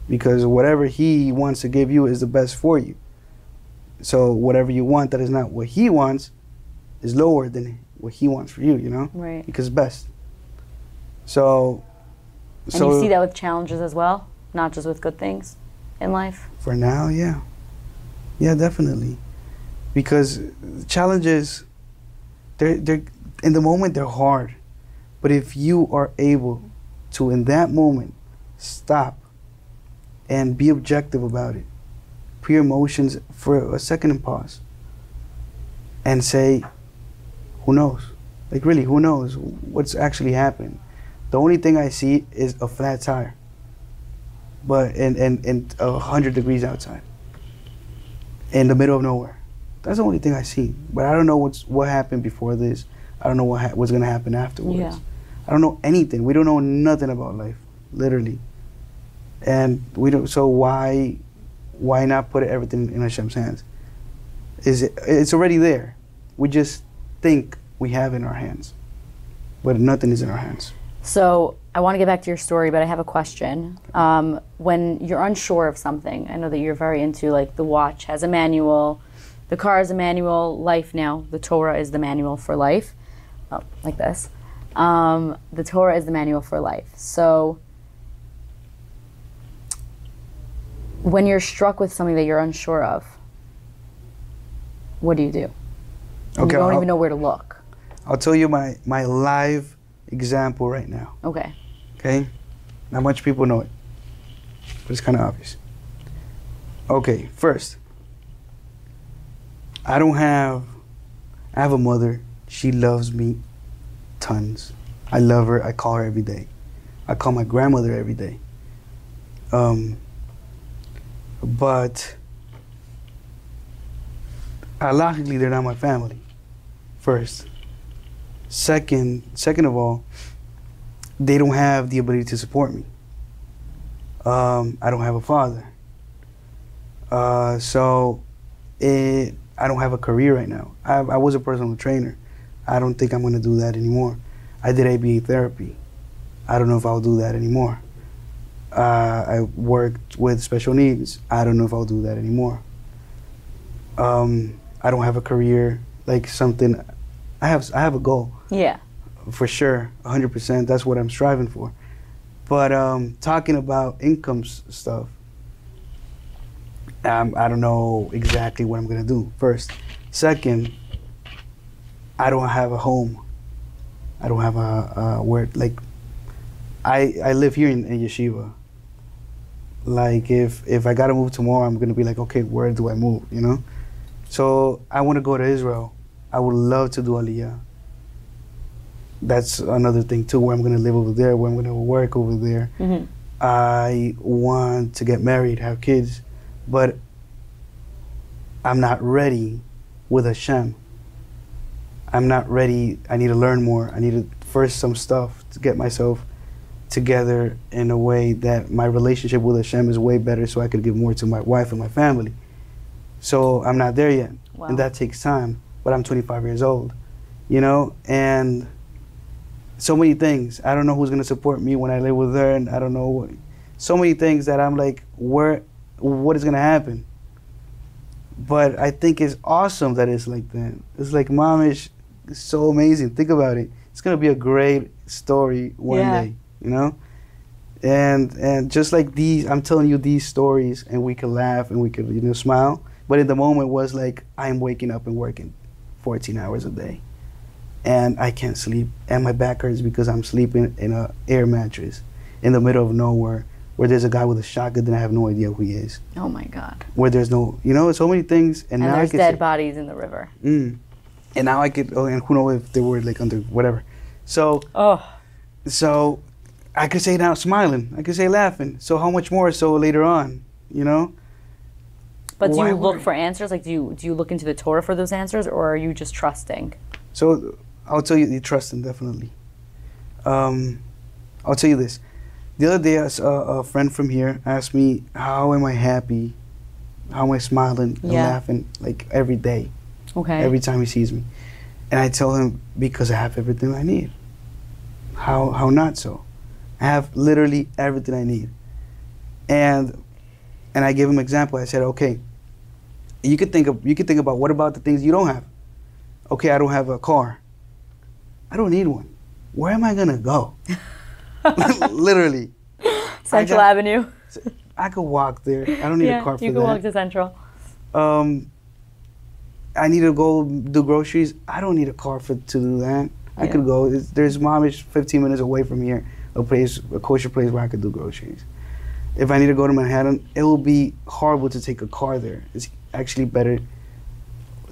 Because whatever He wants to give you is the best for you. So whatever you want that is not what He wants is lower than what He wants for you. You know,
Right.
because it's best. So,
And
so
you see that with challenges as well, not just with good things in life.
For now, yeah. Yeah, definitely. Because challenges, they're, they're, in the moment, they're hard. But if you are able to, in that moment, stop and be objective about it, your emotions for a second and pause, and say, who knows? Like, really, who knows what's actually happening? The only thing I see is a flat tire but and and and a hundred degrees outside, in the middle of nowhere. That's the only thing I see. But I don't know what's what happened before this. I don't know what ha- what's gonna happen afterwards.
Yeah.
I don't know anything. We don't know nothing about life, literally. And we don't. So why, why not put everything in Hashem's hands? Is it? It's already there. We just think we have in our hands, but nothing is in our hands.
So I want to get back to your story, but I have a question. Um, when you're unsure of something, I know that you're very into like the watch has a manual, the car has a manual. Life now, the Torah is the manual for life, oh, like this. Um, the Torah is the manual for life. So when you're struck with something that you're unsure of, what do you do?
Okay,
you don't
I'll-
even know where to look.
I'll tell you my my live example right now.
Okay.
Okay? Not much people know it, but it's kind of obvious. Okay, first, I don't have, I have a mother. She loves me tons. I love her. I call her every day. I call my grandmother every day. Um, but logically, they're not my family. First. Second, second of all, they don't have the ability to support me. Um, I don't have a father. Uh, so it, I don't have a career right now. I, I was a personal trainer. I don't think I'm going to do that anymore. I did ABA therapy. I don't know if I'll do that anymore. Uh, I worked with special needs. I don't know if I'll do that anymore. Um, I don't have a career like something. I have I have a goal
Yeah.
for sure, 100%. That's what I'm striving for. But um, talking about income stuff, um, I don't know exactly what I'm gonna do. First, second, I don't have a home. I don't have a, a where like. I I live here in, in yeshiva. Like if if I gotta move tomorrow, I'm gonna be like, okay, where do I move? You know. So I want to go to Israel. I would love to do Aliyah that's another thing too where i'm to live over there where i'm to work over there
hmm
i want to get married have kids but i'm not ready with hashem i'm not ready i need to learn more i need to first some stuff to get myself together in a way that my relationship with hashem is way better so i could give more to my wife and my family so i'm not there yet
Wow.
and that takes time but i'm 25 years old you know and so many things. I don't know who's gonna support me when I live with her, and I don't know what, so many things that I'm like, where, what is gonna happen? But I think it's awesome that it's like that. It's like momish, it's so amazing. Think about it. It's gonna be a great story one
Yeah.
day, you know. And and just like these, I'm telling you these stories, and we could laugh and we could you know smile. But in the moment was like I'm waking up and working 14 hours a day and I can't sleep, and my back hurts because I'm sleeping in a air mattress in the middle of nowhere, where there's a guy with a shotgun that I have no idea who he is,
Oh my God.
where there's no, you know, so many things, and,
And
now
there's
I
dead
say,
bodies in the river.
mm, and now I could, oh, and who knows if they were like under whatever, so
Oh.
so I could say now smiling, I could say laughing. So how much more so later on, you know?
But do
Why
you look for answers? Like, do you do you look into the Torah for those answers, or are you just trusting?
So I'll tell you, you trust him definitely. Um, I'll tell you this. The other day, a friend from here asked me, "How am I happy? How am I smiling and
Yeah.
laughing like every day,
Okay.
every time he sees me?" And I tell him, "Because I have everything I need." How how not so? I have literally everything I need. And and I gave him example. I said, "Okay, you could think of you could think about what about the things you don't have? Okay, I don't have a car. I don't need one. Where am I gonna go? Literally,
Central
got-
Avenue.
I could walk there. I don't need
yeah,
a car for that.
you can
that.
walk to Central.
um, I need to go do groceries. I don't need a car for to do that. I
Yeah.
could go. It's, there's Momish 15 minutes away from here, a place, a kosher place where I could do groceries. If I need to go to Manhattan, it will be horrible to take a car there. It's actually better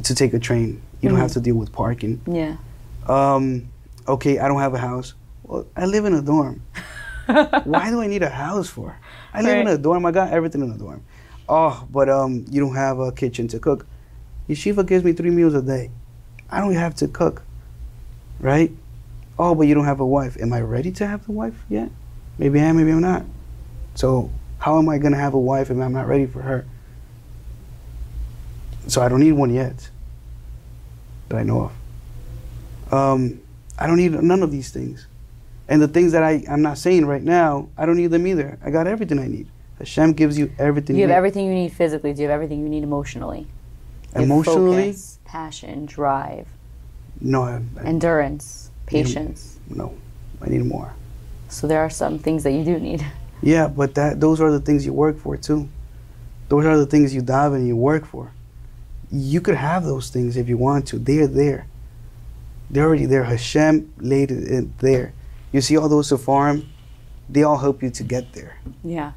to take a train. You don't
Mhm.
have to deal with parking.
Yeah.
Um, okay, I don't have a house. Well, I live in a dorm. Why do I need a house for? I live in a dorm. I got everything in a dorm. Oh, but um, you don't have a kitchen to cook. Yeshiva gives me three meals a day. I don't have to cook, right? Oh, but you don't have a wife. Am I ready to have the wife yet? Maybe I am. Maybe I'm not. So how am I gonna have a wife if I'm not ready for her? So I don't need one yet. That I know of. Um, I don't need none of these things. And the things that I, I'm not saying right now, I don't need them either. I got everything I need. Hashem gives you everything
You have
need.
everything you need physically. Do you have everything you need emotionally?
Emotionally,
focus, passion, drive,
no, I, I,
endurance, patience.
no, I need more.
So there are some things that you do need.
Yeah, but that those are the things you work for too. Those are the things you dive and you work for. You could have those things if you want to. They're there. They're already there. Hashem laid it in there. You see all those Sefarim, they all help you to get there.
Yeah.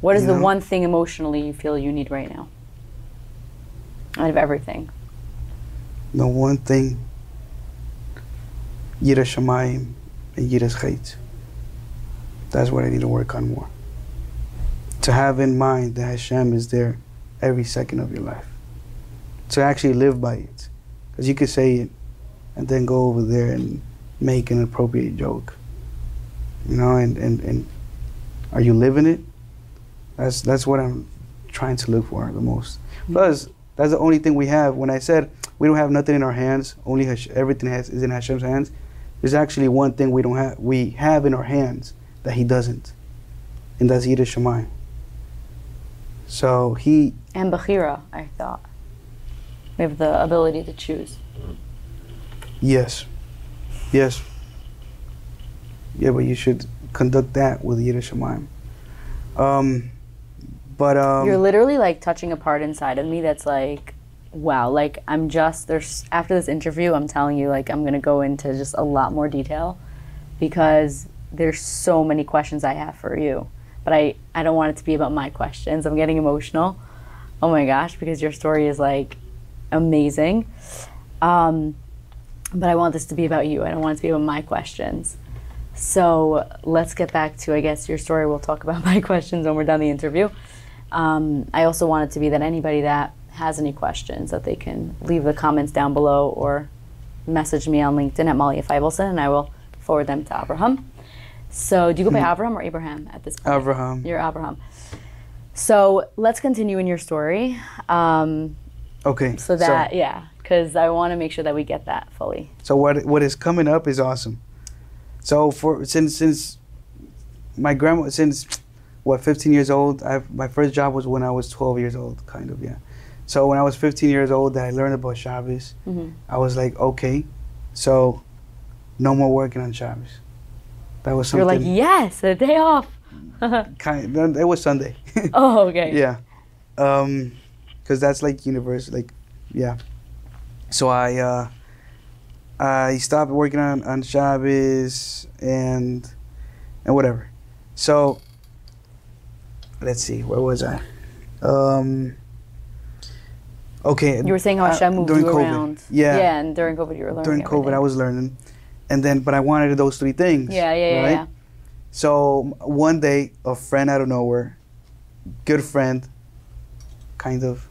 What is
You
the
know?
one thing emotionally you feel you need right now? Out of everything.
The one thing, Yiras Shamayim and Yiras Chait. That's what I need to work on more. To have in mind that Hashem is there every second of your life. To actually live by it. Because you could say it and then go over there and make an appropriate joke. You know, and, and, and are you living it? That's that's what I'm trying to look for the most. Mm-hmm. Plus, that's the only thing we have. When I said we don't have nothing in our hands, only Hash- everything has, is in Hashem's hands. There's actually one thing we don't have. We have in our hands that He doesn't, and that's Yiras Shamayim. So He,
And Bachira, I thought. We have the ability to choose.
yes, yes, yeah, but you should conduct that with Yiras Shamayim. Um, but um,
You're literally like touching a part inside of me that's like, wow. Like I'm just there's after this interview, I'm telling you, like I'm gonna go into just a lot more detail because there's so many questions I have for you. But I I don't want it to be about my questions. I'm getting emotional. Oh my gosh, because your story is like amazing. Um, but I want this to be about you. I don't want it to be about my questions. So let's get back to, I guess, your story. We'll talk about my questions when we're done the interview. Um, I also want it to be that anybody that has any questions that they can leave the comments down below or message me on LinkedIn at Malya Feivelson and I will forward them to Abraham. So do you go by Abraham or Avraham at this point?
Abraham.
You're Abraham. So let's continue in your story. Um,
Okay.
so that, yeah, because I want to make sure that we get that fully.
So what what is coming up is awesome. So for since since my grandma since what 15 years old, I my first job was when I was 12 years old, kind of yeah. So when I was 15 years old, that I learned about Shabbos.
Mhm.
I was like, okay, so no more working on Shabbos. That was something.
You're like, yes, a day off.
kind. It was Sunday.
oh, okay.
yeah, um, because that's like universal. Like, yeah. So I uh, I stopped working on on Shabbos and and whatever. So let's see, where was I? Um, okay.
You were saying how
uh,
Hashem moved
during
you
COVID.
around.
Yeah.
Yeah, and during COVID you were learning.
During COVID,
everything.
I was learning, and then but I wanted those three things.
Yeah, yeah, yeah,
right?
yeah.
So one day, a friend out of nowhere, good friend, kind of,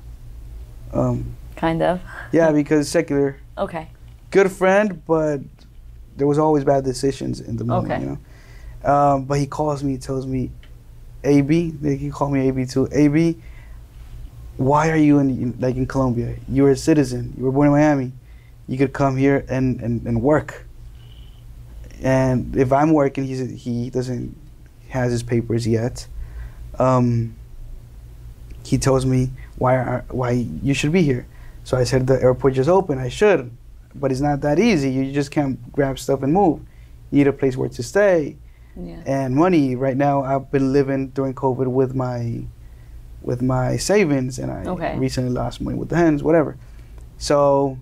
Um,
Kind of.
yeah, because secular,
Okay.
good friend, but there was always bad decisions in the moment.
Okay.
You know. Um, but he calls me, tells me, "AB," they he called me AB too. AB, why are you in, like in Colombia? You're a citizen. You were born in Miami. You could come here and, and, and work. And if I'm working, he's he doesn't has his papers yet. Um, he tells me why are, why you should be here. So I said the airport just opened. I should, but it's not that easy. You just can't grab stuff and move. You need a place where to stay
Yeah.
and money. Right now, I've been living during COVID with my with my savings, and I
Okay.
recently lost money with the hens, whatever. So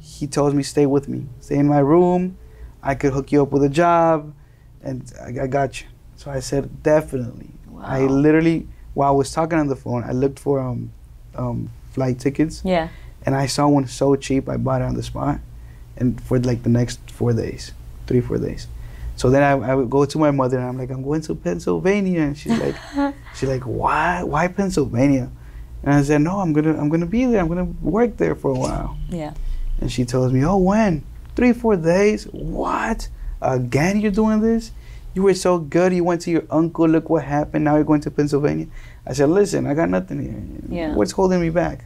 he tells me stay with me, stay in my room. I could hook you up with a job, and I, I got you. So I said definitely. I literally, while I was talking on the phone, I looked for um, um, flight tickets,
Yeah.
and I saw one so cheap, I bought it on the spot, and for like the next four days, three four days. So then I, I would go to my mother and I'm like, I'm going to Pennsylvania, and she's like, she's like, why why Pennsylvania? And I said, no, I'm gonna I'm gonna be there. I'm gonna work there for a while.
Yeah.
And she tells me, oh, when? Three four days? What? Again, you're doing this? You were so good. You went to your uncle. Look what happened. Now you're going to Pennsylvania. I said, listen, I got nothing here.
Yeah.
What's holding me back?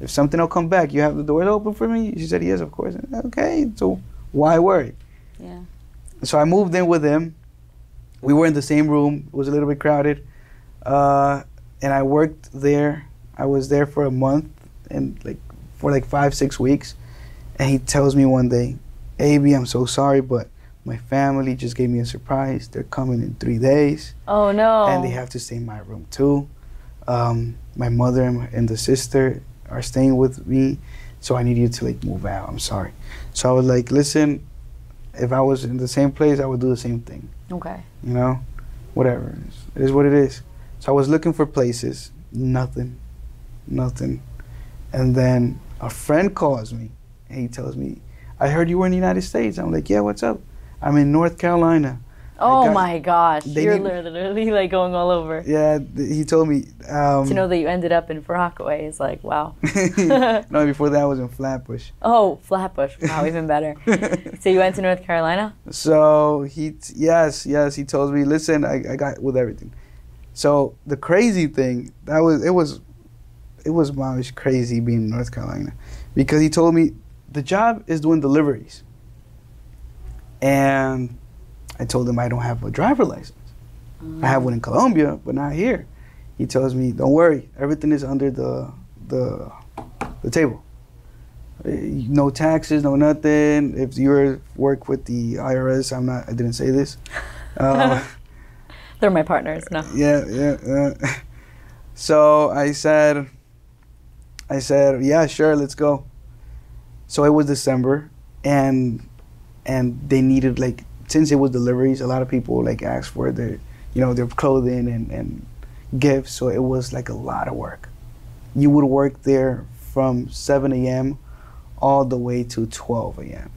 If something will come back, you have the doors open for me? She said, yes, of course. Okay, so why worry?
Yeah.
So I moved in with him. We were in the same room. It was a little bit crowded. Uh, and I worked there. I was there for a month and like for like five, six weeks. And he tells me one day, AB, I'm so sorry, but my family just gave me a surprise. They're coming in three days
Oh no.
and they have to stay in my room too. Um, my mother and, and the sister are staying with me, so I need you to like move out. I'm sorry. So I was like, listen, if I was in the same place, I would do the same thing.
Okay.
You know, whatever. It is what it is. So I was looking for places, nothing, nothing, and then a friend calls me and he tells me, "I heard you were in the United States." I'm like, "Yeah, what's up?" I'm in North Carolina.
Oh
got-
my gosh. You're literally like going all over.
Yeah, th- he told me. Um,
to know that you ended up in Rockaway is like, wow.
no, before that I was in Flatbush.
Oh, Flatbush. Wow, even better. so you went to North Carolina?
So he, t- yes, yes, he told me, listen, I, I got with everything. So the crazy thing that was it was, it was mamish crazy being in North Carolina, because he told me the job is doing deliveries. And I told him I don't have a driver license. I have one in Colombia, but not here. He tells me, don't worry, everything is under the the the table. Uh, No taxes, no nothing. If you work with the IRS, I'm not. I didn't say this. Uh,
They're my partners. No.
yeah, yeah. So I said, I said, yeah, sure, let's go. So it was December, and and they needed like since it was deliveries, a lot of people like asked for their, you know, their clothing and and gifts. So it was like a lot of work. You would work there from 7 a.m. all the way to 12 a.m.,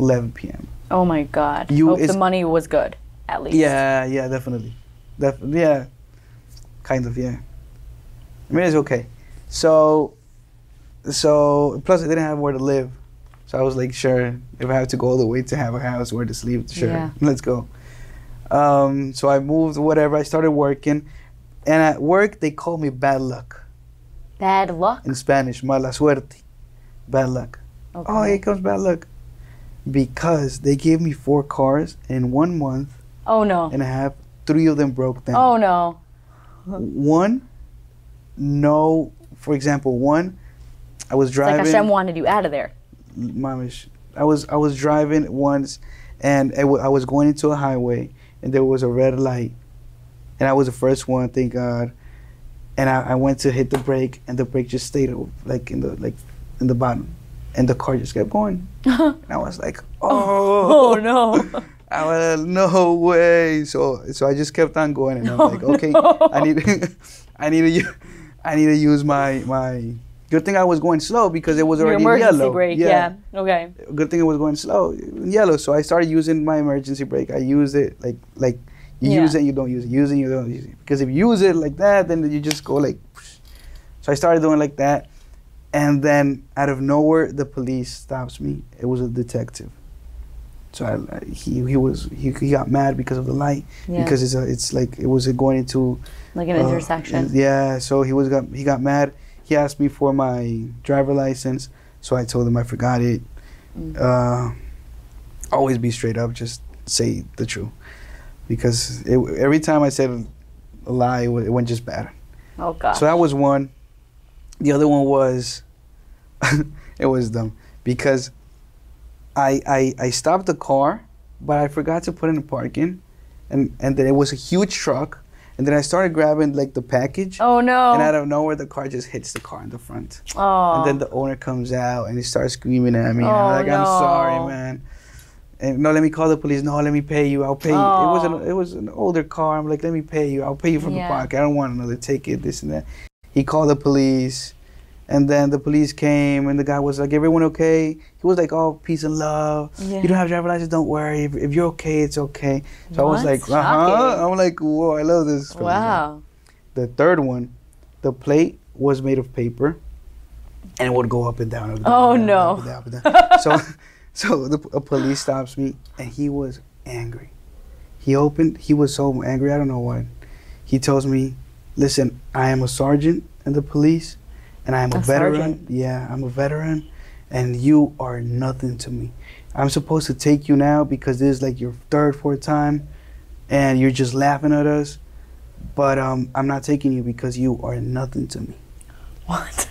11 p.m.
Oh my God.
You-
Hope the money was good, at least.
Yeah, yeah, definitely. Def- yeah, kind of, yeah. I mean, it's okay. So, so plus I didn't have where to live, so I was like, sure, if I have to go all the way to have a house where to sleep, sure,
Yeah.
let's go. Um, so I moved, whatever. I started working, and at work they call me bad luck
Bad luck.
in Spanish, mala suerte, bad luck.
Okay.
Oh, here comes bad luck, because they gave me four cars in one month
oh no.
and a half. Three of them broke down.
Oh no.
One, no. For example, one, I was
It's like
driving.
Hashem wanted you out of there.
Mamish, I was I was driving once, and I was going into a highway, and there was a red light, and I was the first one, thank God. And I, I went to hit the brake, and the brake just stayed like in the like in the bottom, and the car just kept going. And I was like,
Oh
oh, oh
no.
I was like, no way. So so I just kept on going, and I was like, okay,
no.
I need I need to I need to use my my. Good thing I was going slow because it was
Your
already
emergency
yellow.
brake. Yeah. Okay.
Good thing it was going slow, yellow. So I started using my emergency brake. I used it like like you
Yeah.
use it, you don't use it, use it, you don't use it. Because if you use it like that, then you just go like. So I started doing like that, And then out of nowhere, the police stops me. It was a detective. So I, he he was he, he got mad because of the light
Yeah.
because it's a, it's like it was going into
like an
uh,
intersection.
yeah, so he was got he got mad. He asked me for my driver license, so I told him I forgot it.
Mm.
Uh, always be straight up, just say the truth, because it, every time I said a lie, it, it went just bad.
oh gosh.
So that was one. The other one was, it was dumb because I, I I stopped the car, but I forgot to put in the parking, and and then it was a huge truck, and then I started grabbing like the package,
oh no.
and out of nowhere the car just hits the car in the front,
oh.
and then the owner comes out and he starts screaming at me.
Oh,
I'm like, I'm sorry, man. And no, let me call the police. No, let me pay you. I'll pay you. It was an oh. it was an older car. I'm like, let me pay you. I'll pay you from
Yeah.
the pocket. I don't want another ticket. This and that. He called the police, and then the police came, and the guy was like, "Everyone okay?" He was like, "Oh, peace and love.
Yeah.
You don't have driver license. Don't worry. If, if you're okay, it's okay." So I was like, "Uh huh." I'm like, "Whoa, I love this." police guy."
wow.
The third one, the plate was made of paper, and it would go up and down. Up and down,
Oh,
down,
no.
up and down, up and down. so, so the a police stops me, and he was angry. He opened. He was so angry. I don't know why. He tells me, "Listen, I am a sergeant in the police, and I am a,
A
veteran.
sergeant?
Yeah, I'm a veteran, and you are nothing to me. I'm supposed to take you now because this is like your third, fourth time, and you're just laughing at us." but um, I'm not taking you because you are nothing to me.
What?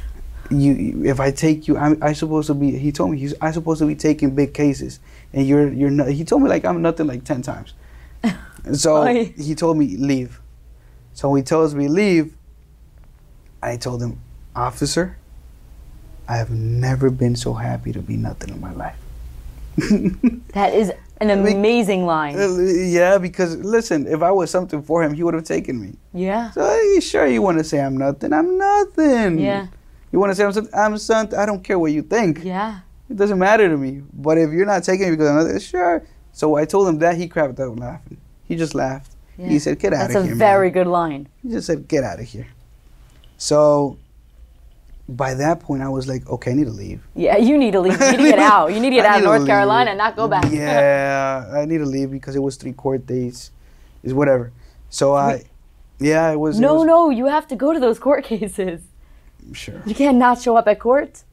You, if I take you, I'm I supposed to be. He told me he's I supposed to be taking big cases, and you're you're not. He told me like I'm nothing like ten times. So he told me leave. So he tells me leave. I told him, officer, I have never been so happy to be nothing in my life.
That is an amazing line.
Uh, yeah, because listen, if I was something for him, he would have taken me.
Yeah.
So sure you want to say I'm nothing? I'm nothing.
Yeah.
You want to say I'm something? I'm something. I don't care what you think.
Yeah.
It doesn't matter to me. But if you're not taking me because I'm nothing, sure. So I told him that he crapped out laughing. He just laughed.
Yeah.
He said, "Get out
That's
of here."
That's a
here." man."
very good line.
He just said, "Get out of here." So by that point, I was like, "Okay, I need to leave."
Yeah, you need to leave. You need to get out. You need to get out of North. Carolina and not go back.
Yeah, I need to leave because it was three court dates. Is whatever. So I, yeah, it was. it
no,
was-
no, you have to go to those court cases.
Sure.
You can't not show up at court.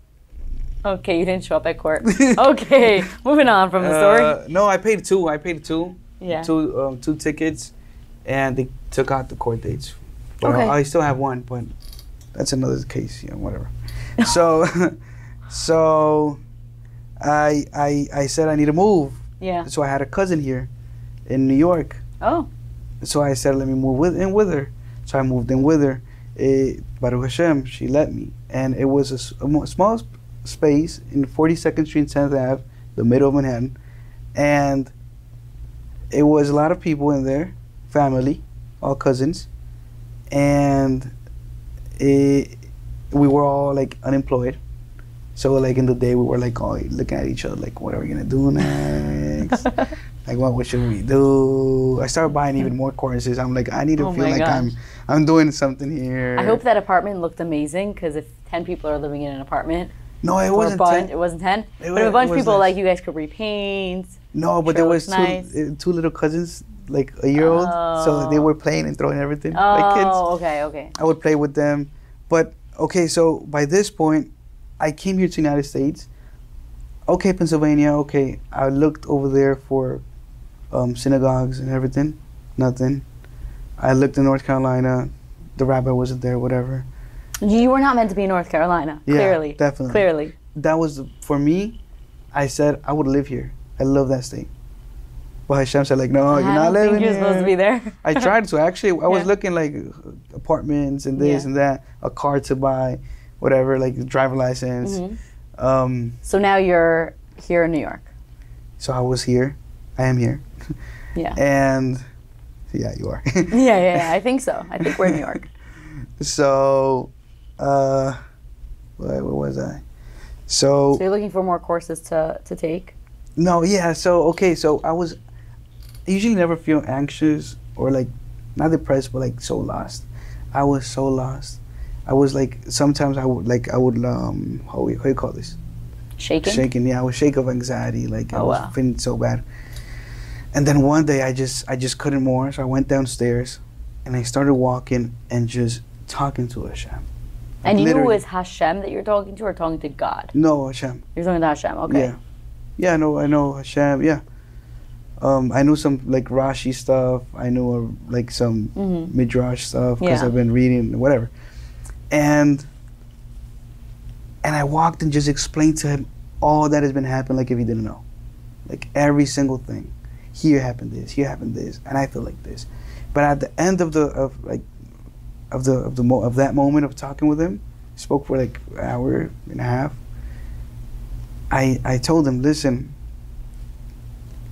Okay, you didn't show up at court. Okay, moving on from the story.
Uh, no, I paid two. I paid two.
Yeah.
Two um, two tickets, and they took out the court dates. But
Okay.
I, I still have one, but that's another case. You know, whatever. so, so, I I I said I need to move.
Yeah.
So I had a cousin here, in New York.
Oh,
So I said, let me move with in with her. So I moved in with her. Eh, Baruch Hashem, she let me, and it was a, mo- small sp- space in 42nd Street, 10th Ave, the middle of Manhattan, and it was a lot of people in there, family, all cousins, and it, we were all like unemployed. So like in the day, we were like all looking at each other, like, what are we gonna do next? like what, what should we do? I started buying even more courses. I'm like, I need to
Oh
feel like
gosh.
I'm I'm doing something here.
I hope that apartment looked amazing because if 10 people are living in an apartment,
no, it wasn't. 10.
it wasn't 10,
It
but
wa-
if a bunch of people,
nice.
like you guys could repaint.
No, but there was two
nice.
uh, two little cousins, like a year old. So they
Oh.
were playing and throwing everything
Oh,
like kids.
okay, okay.
I would play with them. But okay, so by this point, I came here to the United States. Okay, Pennsylvania. Okay, I looked over there for um, synagogues and everything. Nothing. I looked in North Carolina. The rabbi wasn't there. Whatever.
You were not meant to be in North Carolina.
Yeah,
clearly.
definitely.
Clearly.
That was for me. I said I would live here. I love that state. But Hashem said like, no, you're not living
think you're
here.
supposed to be there.
I tried to actually. I was
Yeah.
looking like apartments and this
Yeah.
and that, a car to buy, whatever, like driver license.
Mhm.
Um,
So now you're here in New York.
so I was here. I am here,
Yeah.
and yeah, you are.
yeah, yeah, yeah. I think so. I think we're in New York.
so, uh, where, where was I? So
So you're looking for more courses to, to take?
no, yeah. So okay, so I was. I usually never feel anxious or like, not depressed, but like so lost. I was so lost. I was like sometimes I would like I would um how, you- how you call this
Shaking?
shaking yeah I was shake of anxiety like I
Oh,
was
wow.
feeling so bad and then one day I just I just couldn't more so I went downstairs and I started walking and just talking to Hashem
And you
Literally.
was Hashem that you're talking to or talking to God?
no Hashem
You're talking to Hashem, okay.
yeah yeah I know I know Hashem yeah um I knew some like Rashi stuff I knew uh, like some
hmm
midrash stuff because
Yeah.
I've been reading whatever, and and I walked and just explained to him all that has been happening, like if he didn't know, like every single thing. Here happened this, here happened this, and I feel like this. But at the end of the of like of the of the mo- of that moment of talking with him, spoke for like an hour and a half. I I told him, listen.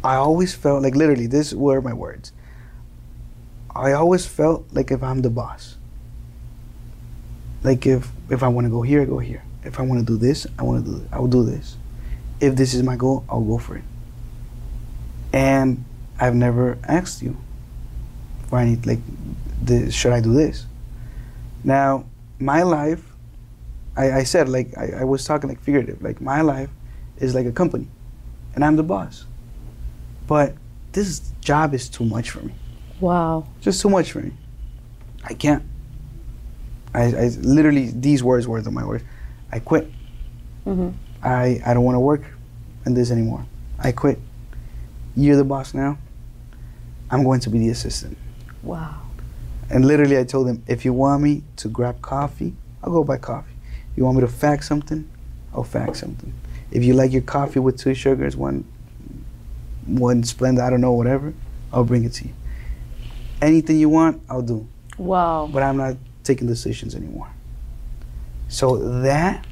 I always felt like literally these were my words. I always felt like if I'm the boss. Like if if I want to go here, I go here. If I want to do this, I want to do. I will do this. If this is my goal, I'll go for it. And I've never asked you for any like, the, should I do this? Now, my life, I, I said like I, I was talking like figurative. Like my life is like a company, and I'm the boss. But this job is too much for me
Wow.
just too much for me. I can't. I, I literally these words were my words. I quit.
hmm
I I don't want to work in this anymore. I quit. You're the boss now. I'm going to be the assistant.
Wow.
And literally, I told him, if you want me to grab coffee, I'll go buy coffee. If you want me to fax something, I'll fax something. If you like your coffee with two sugars, one, one Splenda, I don't know, whatever, I'll bring it to you. Anything you want, I'll do.
Wow.
but I'm not taking decisions anymore. So that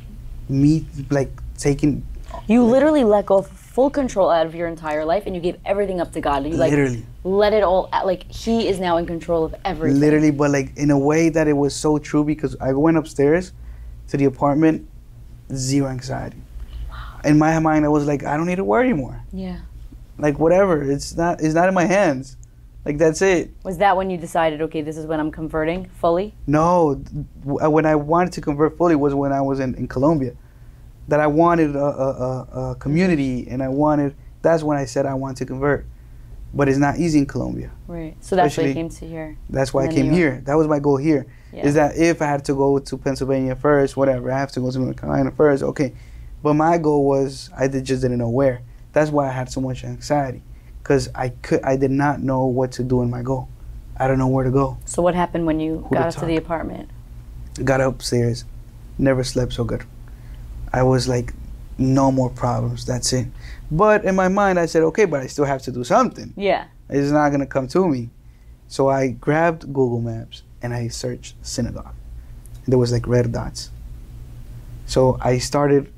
me like taking
You literally let go of full control out of your entire life and you gave everything up to God. And you like
literally,
let it all out. Like He is now in control of everything.
literally, but like in a way that it was so true because I went upstairs to the apartment, zero anxiety. Wow. In my mind, I was like, I don't need to worry more.
Yeah.
Like whatever, it's not it's not in my hands. Like that's it.
Was that when you decided, okay, this is when I'm converting fully?
No, uh, when I wanted to convert fully was when I was in, in Colombia. That I wanted a, a, a, community, and I wanted. That's when I said I want to convert, but it's not easy in Colombia.
Right. So that's why you
Especially-
came to here.
That's why I came here. That was my goal here. Is
Yeah.
that if I had to go to Pennsylvania first, whatever, I have to go to North Carolina first, okay. But my goal was I did, just didn't know where. That's why I had so much anxiety, because I could I did not know what to do in my goal. I don't know where to go.
So what happened when you
Who
got
to
up to the apartment?
got upstairs, never slept so good. I was like, no more problems. That's it. But in my mind, I said, okay, but I still have to do something.
Yeah.
It's not gonna come to me. So I grabbed Google Maps and I searched synagogue. There was like red dots. So I started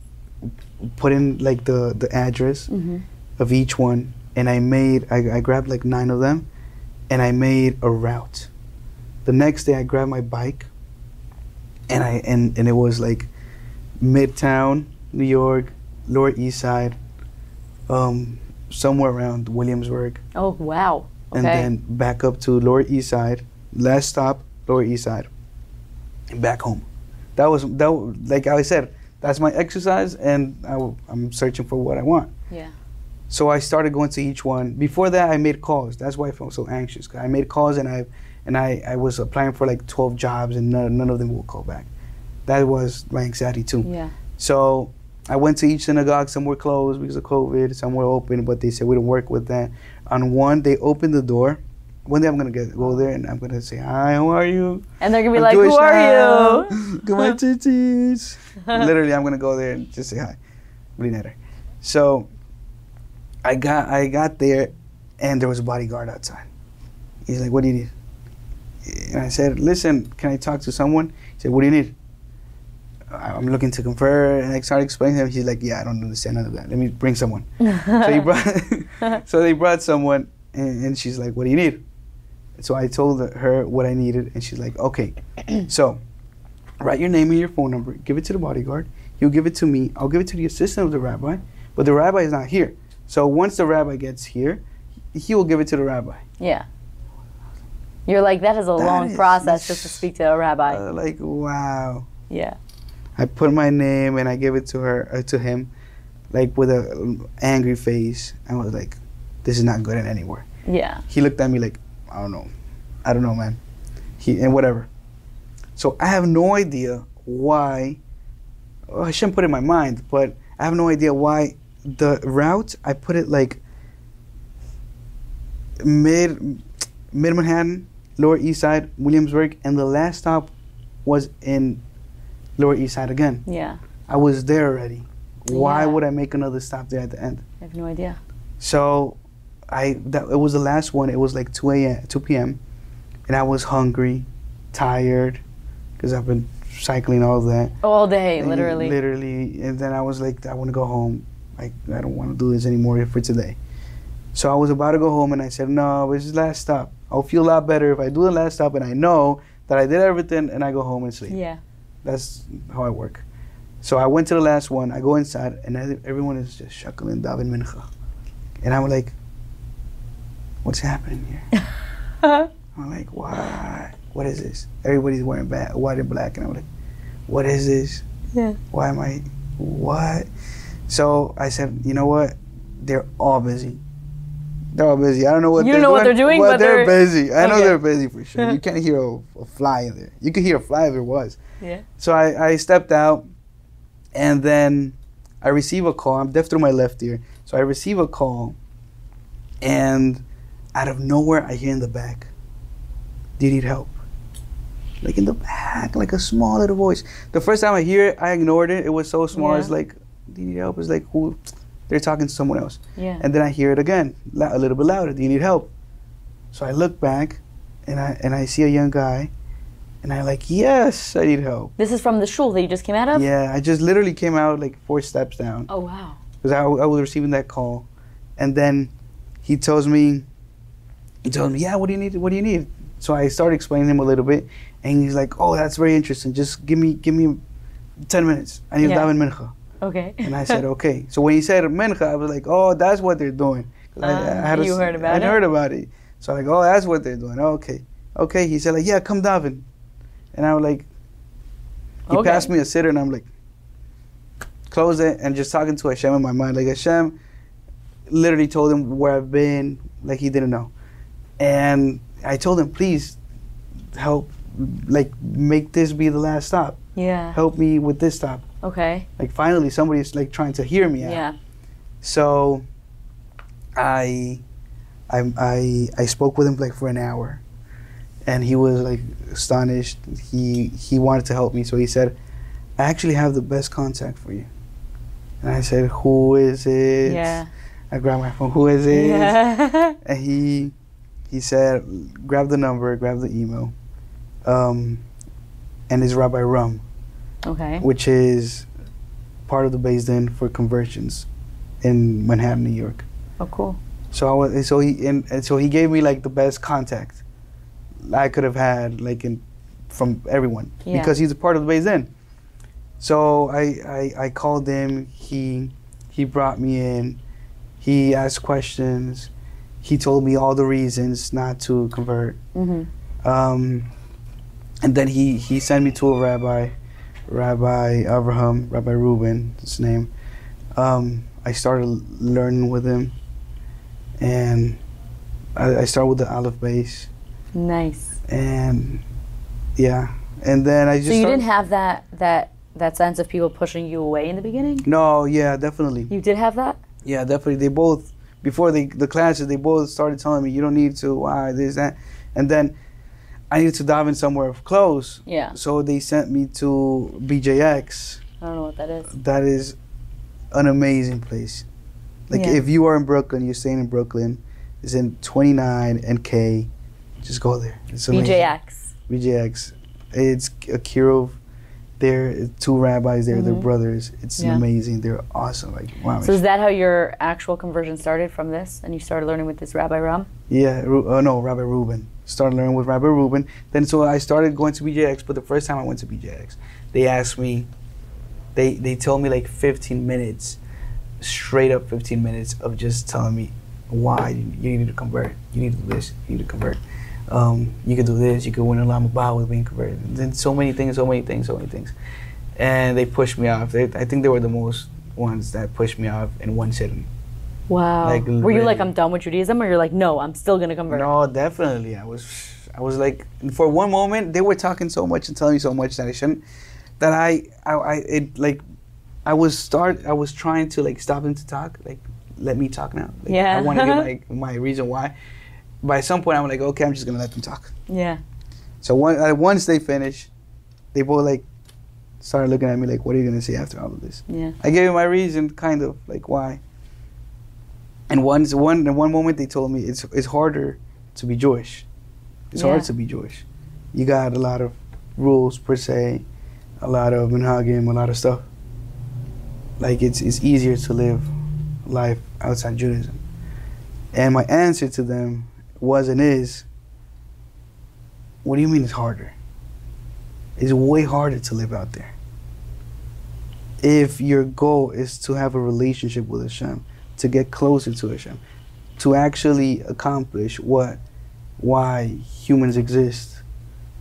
putting like the the address
hmm
of each one, and I made I, I grabbed like nine of them, and I made a route. The next day, I grabbed my bike, and I and and it was like Midtown, New York, Lower East Side, um, somewhere around Williamsburg,
Oh wow. Okay.
and then back up to Lower East Side. Last stop, Lower East Side, and back home. That was that like I said. That's my exercise, and I, w- I'm searching for what I want.
yeah.
So I started going to each one. Before that, I made calls. That's why I felt so anxious. I made calls and I and I, I was applying for like 12 jobs and none, none of them will call back. That was my anxiety too.
Yeah.
So I went to each synagogue. Some were closed because of COVID. Some were open, but they said we don't work with that. On one, they opened the door. One day I'm gonna get go there and I'm gonna say hi. How are you?
And they're gonna be
I'm
like,
Jewish
"Who are you?"
now. Come on, titties. Literally, I'm gonna go there and just say hi. Blinere. So I got I got there, and there was a bodyguard outside. He's like, "What do you need?" And I said, "Listen, can I talk to someone?" He said, "What do you need?" "I- I'm looking to confer, and I started explaining to him. He's like, "Yeah, I don't understand none of that. Let me bring someone." so he brought, so they brought someone, and, and she's like, "What do you need?" So I told her what I needed, and she's like, "Okay." so write your name and your phone number. Give it to the bodyguard. He'll give it to me. I'll give it to the assistant of the rabbi, but the rabbi is not here. So once the rabbi gets here, he will give it to the rabbi.
yeah. You're like that is a
That
long
is-
process just to speak to a rabbi.
Uh, like wow.
yeah.
I put my name and I gave it to her uh, to him, like with a um, angry face. I was like, "This is not good in anywhere."
Yeah.
He looked at me like, "I don't know, I don't know, man." He and whatever. So I have no idea why. Well, I shouldn't put it in my mind, but I have no idea why the route I put it like mid mid Manhattan, Lower East Side, Williamsburg, and the last stop was in Lower East Side again.
Yeah.
I was there already. Why
Yeah.
would I make another stop there at the end?
I have no idea.
So I that it was the last one. It was like 2 a.m. 2 p.m. and I was hungry, tired, because I've been cycling all that.
All day,
And
literally.
Literally, and then I was like, I want to go home. Like I don't want to do this anymore for today. So I was about to go home, and I said, No, this is the last stop. I'll feel a lot better if I do the last stop, and I know that I did everything, and I go home and sleep.
Yeah.
That's how I work. So I went to the last one. I go inside, and I- everyone is just shuckling daven Mincha. And I'm like, what's happening here? I'm like, why? What is this? Everybody's wearing ba- white and black, and I'm like, what is this?
Yeah.
Why am I? What? So I said, you know what? They're all busy. They're all busy. I don't know what
You
they're
know what
doing,
they're doing, but
they're,
they're-
busy. I know
Okay.
they're busy for sure. You can't hear a, a fly in there. You could hear a fly if it was.
Yeah.
So I, I stepped out, and then I receive a call. I'm deaf through my left ear, so I receive a call, and out of nowhere, I hear in the back, "Do you need help?" Like in the back, like a small little voice. The first time I hear it, I ignored it. It was so small.
Yeah.
It's like, "Do you need help?" It's like who? They're talking to someone else.
Yeah.
And then I hear it again, a little bit louder. Do you need help? So I look back, and I and I see a young guy, and I like, yes, I need help.
This is from the shul that you just came out of?
Yeah, I just literally came out like four steps down
Oh wow.
because I, I was receiving that call, and then he tells me, he told me, yeah, what do you need? What do you need? So I started explaining him a little bit, and he's like, oh, that's very interesting. Just give me, give me, ten minutes. I need
Yeah.
daven mincha.
Okay.
And I said, okay. So when he said mincha, I was like, oh, that's what they're doing. 'Cause
Ah, you
s-
heard about
I'd
it?
heard about it. So I'm like, oh, that's what they're doing. Okay. Okay. He said, like, yeah, come daven. And I was like, he
Okay.
passed me a siddur, and I'm like, close it, and just talking to Hashem in my mind. Like, Hashem literally told him where I've been, like he didn't know. And I told him, please help, like, make this be the last stop.
yeah.
Help me with this stop.
Okay.
Like, finally, somebody's, like, trying to hear me out.
Yeah.
So I, I, I, I spoke with him like for an hour, and he was like astonished. He he wanted to help me, so he said, "I actually have the best contact for you." And I said, "Who is it?"
Yeah.
I grabbed my phone. Who is it?
Yeah.
And he he said, "Grab the number, grab the email." Um, and it's Rabbi Rum,
okay.
which is part of the Beis Din for conversions in Manhattan, New York.
Oh, cool.
So I was, so he and, and so he gave me like the best contact I could have had like in from everyone
Yeah.
because he's a part of the Beis Din. So I, I I called him. He he brought me in. He asked questions. He told me all the reasons not to convert.
Mhm.
Um, and then he, he sent me to a rabbi, Rabbi Abraham, Rabbi Reuben, his name. Um, I started learning with him, and I, I started with the Aleph Beis,
Nice.
and yeah, and then I just.
So you
started-
didn't have that that that sense of people pushing you away in the beginning?
No, yeah, definitely.
You did have that?
Yeah, definitely. They both before they, the classes, they both started telling me you don't need to. Why this that, and then I needed to dive in somewhere close.
Yeah.
So they sent me to BJX.
I don't know what that is.
That is an amazing place. Like
Yeah.
if you are in Brooklyn, you're staying in Brooklyn. It's in 29 and K. Just go there. It's amazing.
BJX.
BJX. It's a kiruv. There, two rabbis there. They're
Mhm.
brothers. It's
Yeah.
amazing. They're awesome. Like wow.
So is that how your actual conversion started from this, and you started learning with this Rabbi Ram?
Yeah, uh, no, Rabbi Reuben. Started learning with Rabbi Reuben. Then so I started going to BJX, but the first time I went to BJX, they asked me, they they told me like 15 minutes, straight up 15 minutes of just telling me why you need to convert, you need to do this, you need to convert. Um, you could do this. You could win Olam Haba with being converted. And then so many things, so many things, so many things. And they pushed me off. They, I think they were the most ones that pushed me off in one sitting.
Wow.
Like,
Were you like. I'm done with Judaism, or you're like, no, I'm still gonna convert?
No, definitely. I was, I was like, for one moment, they were talking so much and telling me so much that I shouldn't. That I, I, I it like, I was start. I was trying to like stop them to talk. Like, let me talk now. Like,
Yeah.
I want to give like my reason why. By some point, I'm like, okay, I'm just gonna let them talk.
Yeah.
So one, uh, once they finished, they both like started looking at me like, what are you gonna say after all of this?
Yeah.
I gave him my reason, kind of like why. And once one in one moment they told me it's it's harder to be Jewish. It's
Yeah.
hard to be Jewish. You got a lot of rules per se, a lot of minhagim, a lot of stuff. Like it's it's easier to live life outside Judaism. And my answer to them was and is, what do you mean it's harder? It's way harder to live out there if your goal is to have a relationship with Hashem, to get closer to Hashem, to actually accomplish what, why humans exist,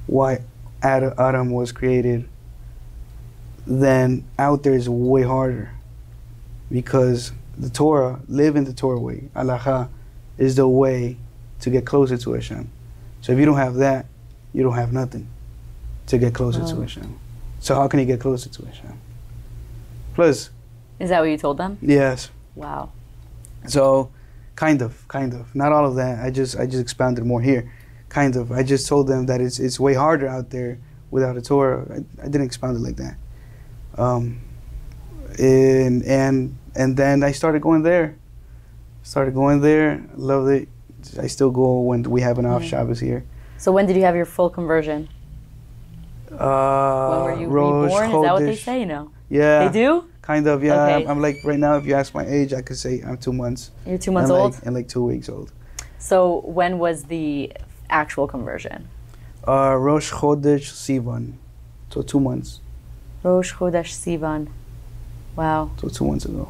why Adam was created, then out there is way harder. Because the Torah, live in the Torah way, halakha, is the way to get closer to Hashem. So if you don't have that, you don't have nothing to get closer to
Wow.
Hashem. So how can you get closer to Hashem? Plus,
Is that what you told them?
yes.
Wow.
So, kind of, kind of. Not all of that. I just, I just expounded more here. Kind of. I just told them that it's, it's way harder out there without a Torah. I, I didn't expound it like that. Um, and and and then I started going there. Started going there. Loved it. I still go when we have an off
Yeah.
Shabbos here.
So when did you have your full conversion?
Uh,
When were you
Rosh
reborn? Is that what they
Chodesh.
say? No.
Yeah,
They do?
kind of. Yeah,
Okay.
I'm, I'm like right now. If you ask my age, I could say I'm two months.
You're two months
and
old.
like, and like two weeks old.
So when was the actual conversion?
Uh, Rosh Chodesh Sivan. So two months.
Rosh Chodesh Sivan. Wow.
So two months ago.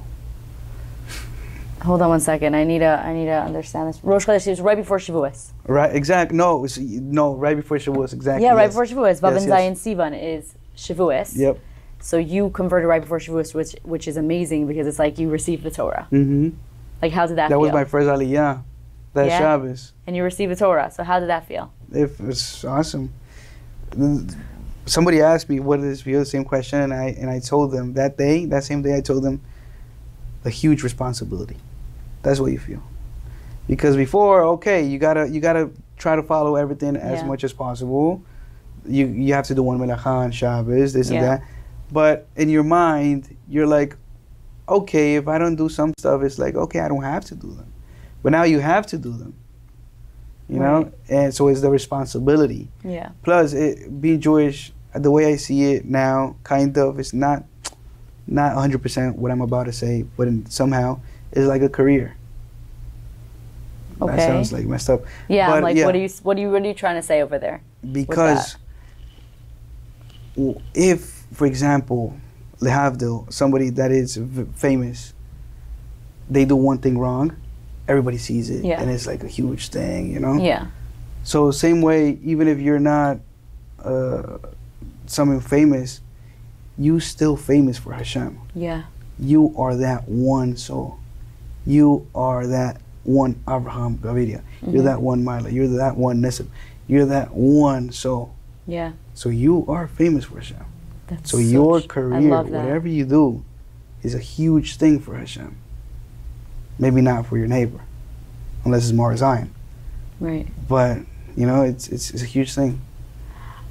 Hold on one second. I need to. I need to understand this. Rosh Chodesh is right before Shavuos.
Right, Exactly. No, it's, no, right before Shavuos, exactly.
Yeah, right
yes.
before Shavuos. Vav
Yes,
and
yes.
Sivan is Shavuos.
Yep.
So you converted right before Shavuos, which which is amazing because it's like you received the Torah.
Mm-hmm.
Like how did that,
That
feel?
was my first Aliyah. That
Yeah?
Shabbos.
and you received the Torah. So how did that feel?
It was awesome. Somebody asked me what this feel, the same question, and I and I told them that day, that same day, I told them a huge responsibility. That's what you feel, because before, okay, you gotta you gotta try to follow everything as
Yeah.
much as possible. You you have to do one melacha on Shabbos, this
Yeah.
and that, but in your mind, you're like, okay, if I don't do some stuff, it's like okay, I don't have to do them, but now you have to do them. You know, and so it's the responsibility.
Yeah.
Plus, it, being Jewish, the way I see it now, kind of, it's not not 100% what I'm about to say, but in, somehow it's like a career.
Okay.
That sounds like messed up.
Yeah. I'm
But,
like,
yeah.
what are you? What are you? What are you trying to say over there?
Because if, for example, Lehavdil, somebody that is v- famous, they do one thing wrong, everybody sees it,
Yeah.
and it's like a huge thing, you know?
Yeah.
So same way, even if you're not uh, someone famous, you still famous for Hashem.
Yeah.
You are that one soul. You are that one Abraham Gaviria. You're
Mhm.
that one Mila. You're that one Nisib. You're that one soul.
Yeah.
So you are famous for Hashem.
That's
So your
such- I
career, whatever you do, is a huge thing for Hashem. Maybe not for your neighbor, unless it's Mara Zion.
Right.
But you know, it's it's, it's a huge thing.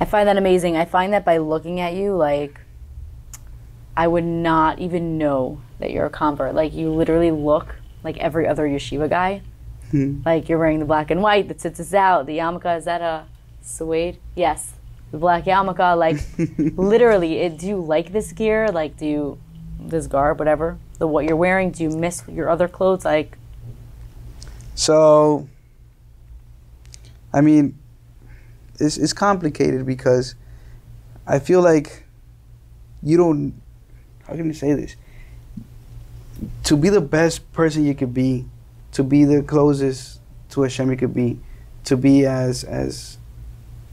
I find that amazing. I find that by looking at you, like, I would not even know that you're a convert. Like, you literally look like every other yeshiva guy.
Hmm.
Like, you're wearing the black and white, the tzitzis is out, the yarmulke, is that a suede? Yes. The black yarmulke, like, literally, it, do you like this gear? Like, do you, this garb, whatever, the what you're wearing, do you miss your other clothes? Like,
So, I mean, it's it's complicated because I feel like you don't. How can I say this? To be the best person you could be, to be the closest to Hashem you could be, to be as as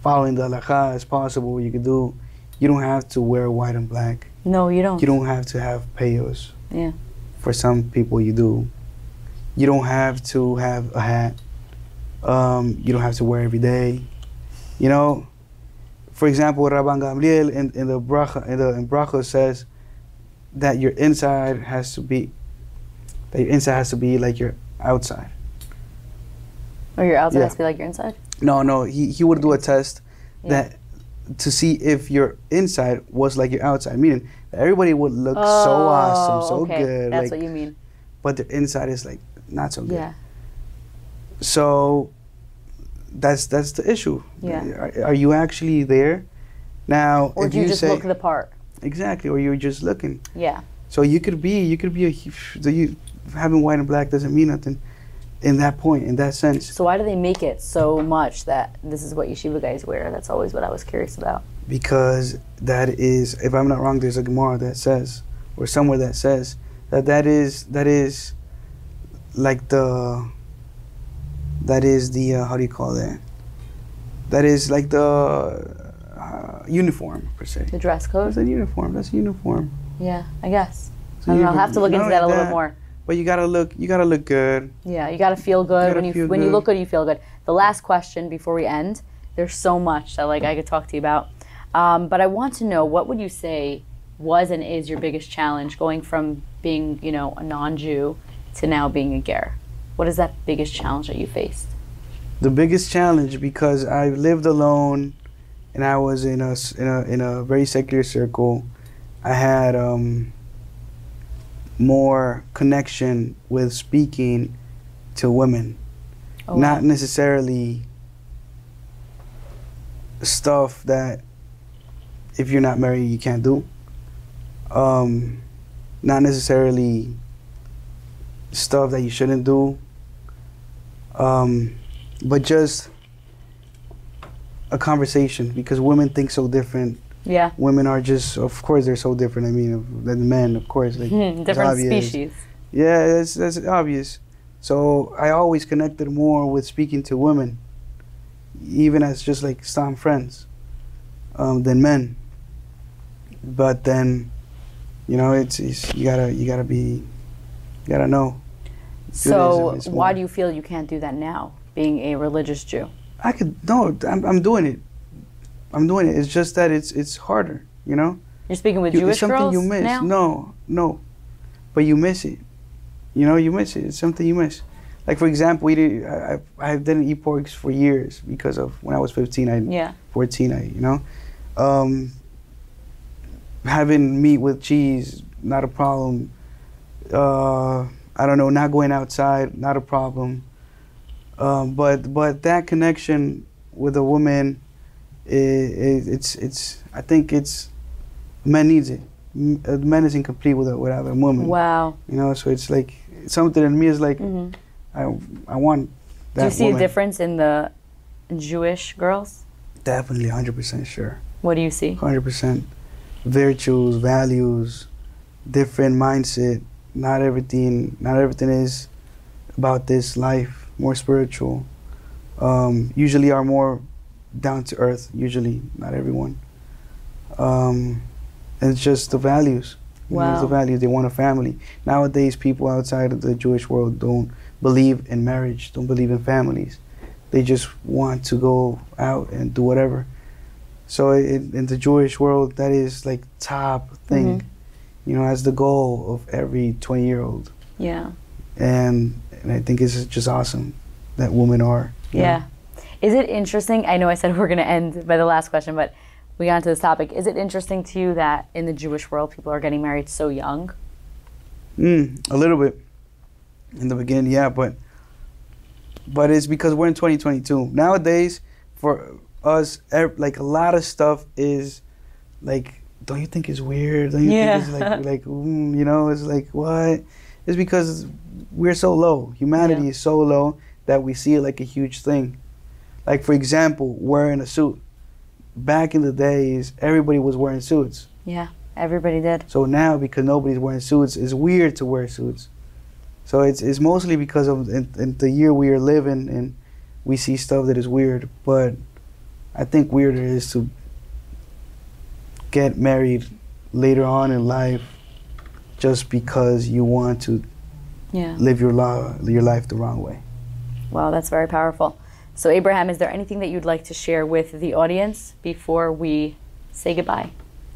following the halakha as possible. You could do. You don't have to wear white and black.
No, you don't.
You don't have to have payos.
Yeah.
For some people, you do. You don't have to have a hat. Um, you don't have to wear every day. You know, for example, Rabban Gamliel in, in the bracha in the in bracha says that your inside has to be that your inside has to be like your outside.
Or your outside
Yeah.
has to be like your inside?
No, no, he, he would do a test
Yeah.
that to see if your inside was like your outside, meaning everybody would look so oh, awesome, so
Oh, okay.
good,
That's
like,
what you mean.
but the inside is like not so good.
Yeah.
So that's that's the issue.
Yeah.
Are, are you actually there? Now,
Or
if
do you, just
say
look the part?
exactly, or you're just looking.
Yeah.
So you could be, you could be a, you having white and black doesn't mean nothing, in that point, in that sense,
So why do they make it so much that this is what yeshiva guys wear? That's always what I was curious about.
because that is, if I'm not wrong, there's a Gemara that says, or somewhere that says that that is that is like the that is the uh, how do you call that? That is like the uh, uniform per se.
The dress code?
That's a uniform. That's a uniform.
Yeah, I guess. I don't know. I'll have to look into that a little bit more.
But you gotta look. You gotta look good.
Yeah, you got to feel good
gotta
when you when you look good. You feel good. The last question before we end. There's so much that like I could talk to you about, um, but I want to know what would you say was and is your biggest challenge going from being you know a non-Jew to now being a ger. What is that biggest challenge that you faced?
the biggest challenge because I lived alone and I was in a in a in a very secular circle. I had um, more connection with speaking to women,
Oh,
not necessarily stuff that if you're not married you can't do. Um, not necessarily stuff that you shouldn't do. Um, but just a conversation because women think so different.
Yeah,
Women are just, of course, they're so different. I mean, than men, of course. Like,
different species.
Yeah, that's that's obvious. So I always connected more with speaking to women, even as just like some friends, um, than men. But then, you know, it's, it's you gotta you gotta be, you gotta know.
So why do you feel you can't do that now, being a religious Jew?
I could no, I'm I'm doing it. I'm doing it. It's just that it's it's harder, you know.
You're speaking with
You-
Jewish
it's something
girls
you miss.
now.
No, no, but you miss it. You know, you miss it. It's something you miss. Like for example, we did. I, I didn't eat pork for years because of when I was 15. I
Yeah,
14. I you know, um, having meat with cheese not a problem. Uh, I don't know, not going outside not a problem. Um, but but that connection with a woman, i i it's it's I think it's man needs it. A man is incomplete without without a woman.
wow.
You know, so it's like something in me is like
hmm
I I want that
Do you see
woman.
a difference in the Jewish girls?
Definitely, hundred percent sure.
What do you see?
Hundred percent. Virtues, values, different mindset. Not everything. Not everything is about this life. More spiritual. Um, usually are more down to earth. Usually, not everyone. Um, and it's just the values. You know, the values. They want a family. Nowadays, people outside of the Jewish world don't believe in marriage. Don't believe in families. They just want to go out and do whatever. So in, in the Jewish world, that is like top thing,
Mhm.
you know, as the goal of every 20 year old.
Yeah.
And, and I think it's just awesome that women are. Yeah. know.
Is it interesting? I know I said we're going to end by the last question, but we got into this topic. Is it interesting to you that in the Jewish world, people are getting married so young?
Mm, a little bit in the beginning, yeah, but but it's because we're in 2022 nowadays. For us, like a lot of stuff is like, don't you think it's weird? Don't you
Yeah.
think it's like like mm, you know? It's like what? It's because we're so low. Humanity
Yeah.
is so low that we see it like a huge thing. Like for example, wearing a suit. Back in the days, everybody was wearing suits.
Yeah. Everybody did.
So now, because nobody's wearing suits, it's weird to wear suits. So it's it's mostly because of in, in the year we are living and we see stuff that is weird, but I think weirder is to get married later on in life just because you want to
Yeah.
live your, lo- your life the wrong way.
Wow, that's very powerful. So, Abraham, is there anything that you'd like to share with the audience before we say goodbye?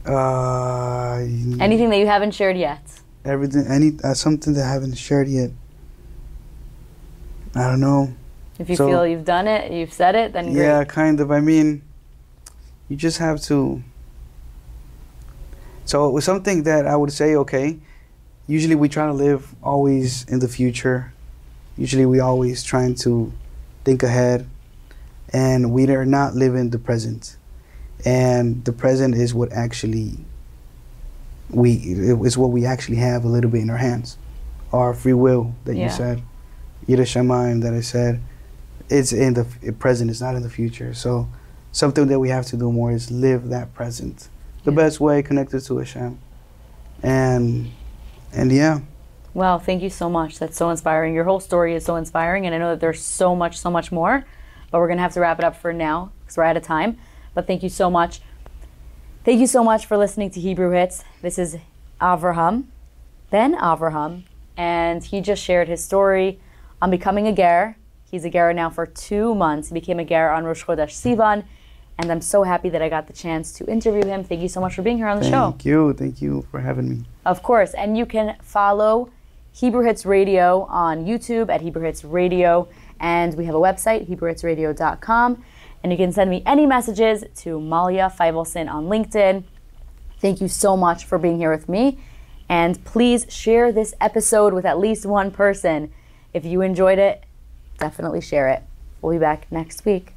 Uh,
Anything that you haven't shared yet?
everything, any uh, something that I haven't shared yet. I don't know.
If you
So-
feel you've done it, you've said it, then great.
Yeah, kind of. I mean, you just have to. So it was something that I would say, okay. Usually we try to live always in the future. Usually we always trying to think ahead, and we are not living the present. And the present is what actually we is what we actually have a little bit in our hands, our free will that
Yeah.
you said, Yiddish that I said it's in the f- present it's not in the future so something that we have to do more is live that present the
Yeah.
best way connected to hashem and and yeah
well thank you so much. That's so inspiring. Your whole story is so inspiring, and I know that there's so much, so much more. But we're gonna have to wrap it up for now because we're out of time. But thank you so much. Thank you so much for listening to Hebrew Hits. This is Avraham, Ben Avraham, and he just shared his story on becoming a ger. He's a ger now for two months. He became a ger on Rosh Chodesh Sivan, and I'm so happy that I got the chance to interview him. Thank you so much for being here on the show.
thank you thank you for having me
Of course, and you can follow Hebrew Hits Radio on YouTube at Hebrew Hits Radio, and we have a website, HebrewHitsRadio.com, and you can send me any messages to Malya Feivelson on LinkedIn. Thank you so much for being here with me, and please share this episode with at least one person. If you enjoyed it, definitely share it. We'll be back next week.